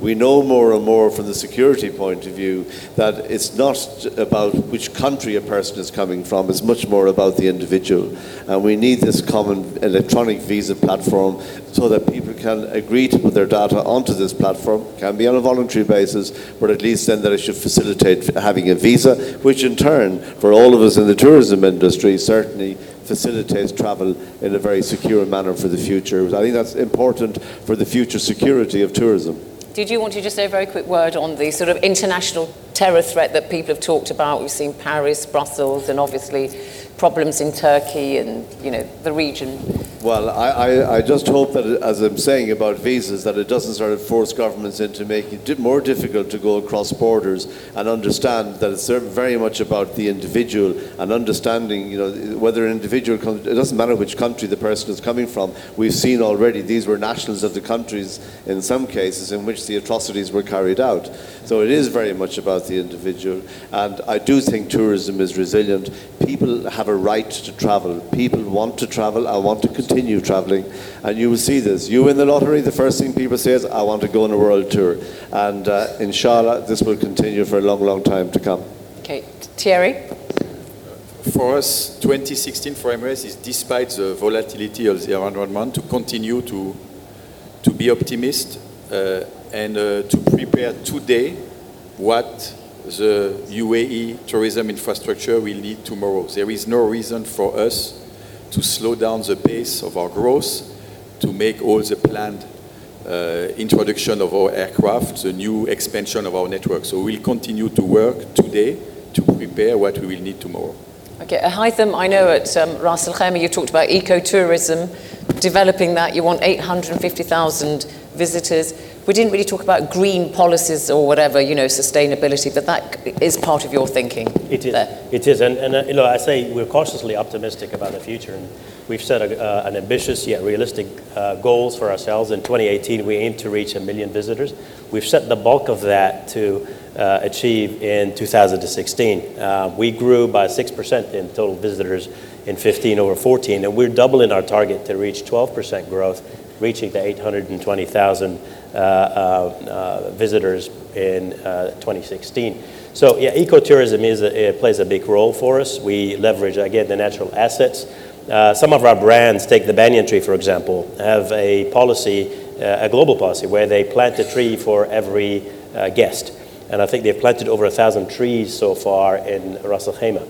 we know more and more from the security point of view that it's not about which country a person is coming from, it's much more about the individual. And we need this common electronic visa platform so that people can agree to put their data onto this platform, can be on a voluntary basis, but at least then that it should facilitate having a visa, which in turn, for all of us in the tourism industry, certainly facilitates travel in a very secure manner for the future. I think that's important for the future security of tourism. Did you want to just say a very quick word on the sort of international terror threat that people have talked about? We've seen Paris, Brussels, and obviously problems in Turkey and you know the region. Well, I, I, I just hope that, as I'm saying about visas, that it doesn't sort of force governments into making it more difficult to go across borders and understand that it's very much about the individual and understanding, you know, whether an individual comes, it doesn't matter which country the person is coming from. We've seen already these were nationals of the countries in some cases in which the atrocities were carried out. So it is very much about the individual. And I do think tourism is resilient. People have a right to travel. People want to travel I want to continue traveling. And you will see this. You win the lottery, the first thing people say is, I want to go on a world tour. And uh, inshallah, this will continue for a long, long time to come. Okay, Thierry? For us, 2016 for Emirates is despite the volatility of the environment to continue to, to be optimist uh, and uh, to prepare today what the UAE tourism infrastructure will need tomorrow. There is no reason for us to slow down the pace of our growth, to make all the planned uh, introduction of our aircraft, the new expansion of our network. So we'll continue to work today to prepare what we will need tomorrow. Okay, uh, Haitham, I know at um, Ras Al Khaimah you talked about ecotourism, developing that. You want 850,000 visitors. We didn't really talk about green policies or whatever, you know, sustainability, but that is part of your thinking. It is. It is, and, and uh, you know, I say we're cautiously optimistic about the future, and we've set a, uh, an ambitious yet realistic uh, goals for ourselves. In 2018, we aim to reach a million visitors. We've set the bulk of that to uh, achieve in 2016. Uh, we grew by six percent in total visitors in 15 over 14, and we're doubling our target to reach 12% growth, reaching the 820,000 uh, uh, visitors in uh, 2016. So yeah, ecotourism is a, plays a big role for us. We leverage again the natural assets. Uh, some of our brands, take the banyan tree for example, have a policy, uh, a global policy, where they plant a tree for every uh, guest. And I think they've planted over a thousand trees so far in Ras Al Khaimah.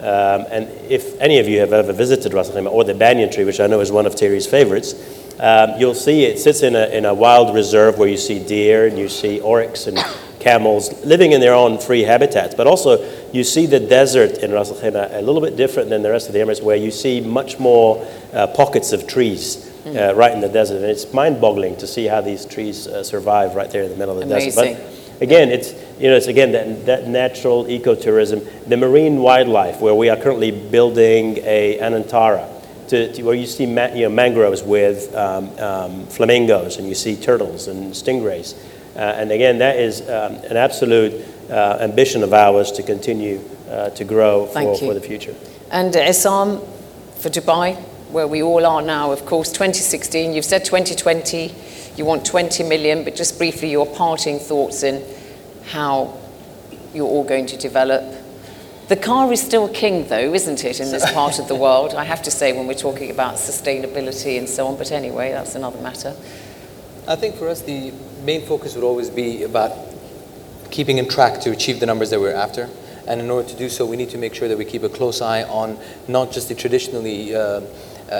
Um, and if any of you have ever visited Ras Al Khaimah or the banyan tree, which I know is one of Thierry's favorites, um, you'll see it sits in a, in a wild reserve where you see deer and you see oryx and camels living in their own free habitats. But also, you see the desert in Ras Al Khaimah a little bit different than the rest of the Emirates, where you see much more uh, pockets of trees. Uh, right in the desert, and it's mind-boggling to see how these trees uh, survive right there in the middle of the Amazing. desert. But again, it's you know it's again that, that natural ecotourism, the marine wildlife, where we are currently building a Anantara, to, to where you see ma- you know, mangroves with um, um, flamingos, and you see turtles and stingrays, uh, and again that is um, an absolute uh, ambition of ours to continue uh, to grow for, for the future. And Issam, for Dubai, where we all are now, of course, 2016, you've said 2020, you want 20 million, but just briefly, your parting thoughts in how you're all going to develop. The car is still king, though, isn't it, in this part of the world? I have to say, when we're talking about sustainability and so on, but anyway, that's another matter. I think for us, the main focus would always be about keeping in track to achieve the numbers that we're after. And in order to do so, we need to make sure that we keep a close eye on not just the traditionally uh,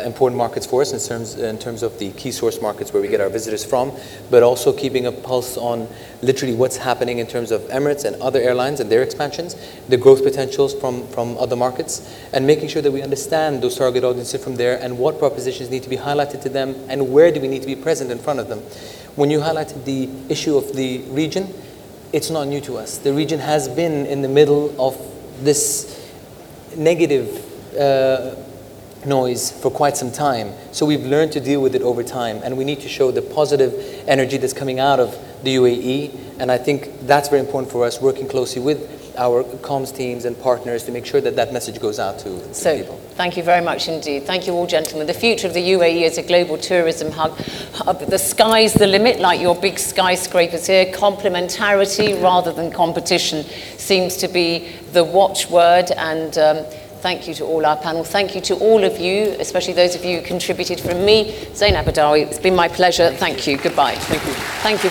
important markets for us in terms, in terms of the key source markets where we get our visitors from, but also keeping a pulse on literally what's happening in terms of Emirates and other airlines and their expansions, the growth potentials from, from other markets, and making sure that we understand those target audiences from there and what propositions need to be highlighted to them and where do we need to be present in front of them. When you highlighted the issue of the region, it's not new to us. The region has been in the middle of this negative uh, noise for quite some time. So we've learned to deal with it over time, and we need to show the positive energy that's coming out of the UAE. And I think that's very important for us, working closely with our comms teams and partners to make sure that that message goes out to, to So, people. thank you very much indeed. Thank you all, gentlemen. The future of the UAE is a global tourism hub. hub. The sky's the limit, like your big skyscrapers here. Complementarity rather than competition seems to be the watchword. And um, thank you to all our panel. Thank you to all of you, especially those of you who contributed from me. Zeinab Badawi, it's been my pleasure. Thank you. Goodbye. Thank you. Thank you.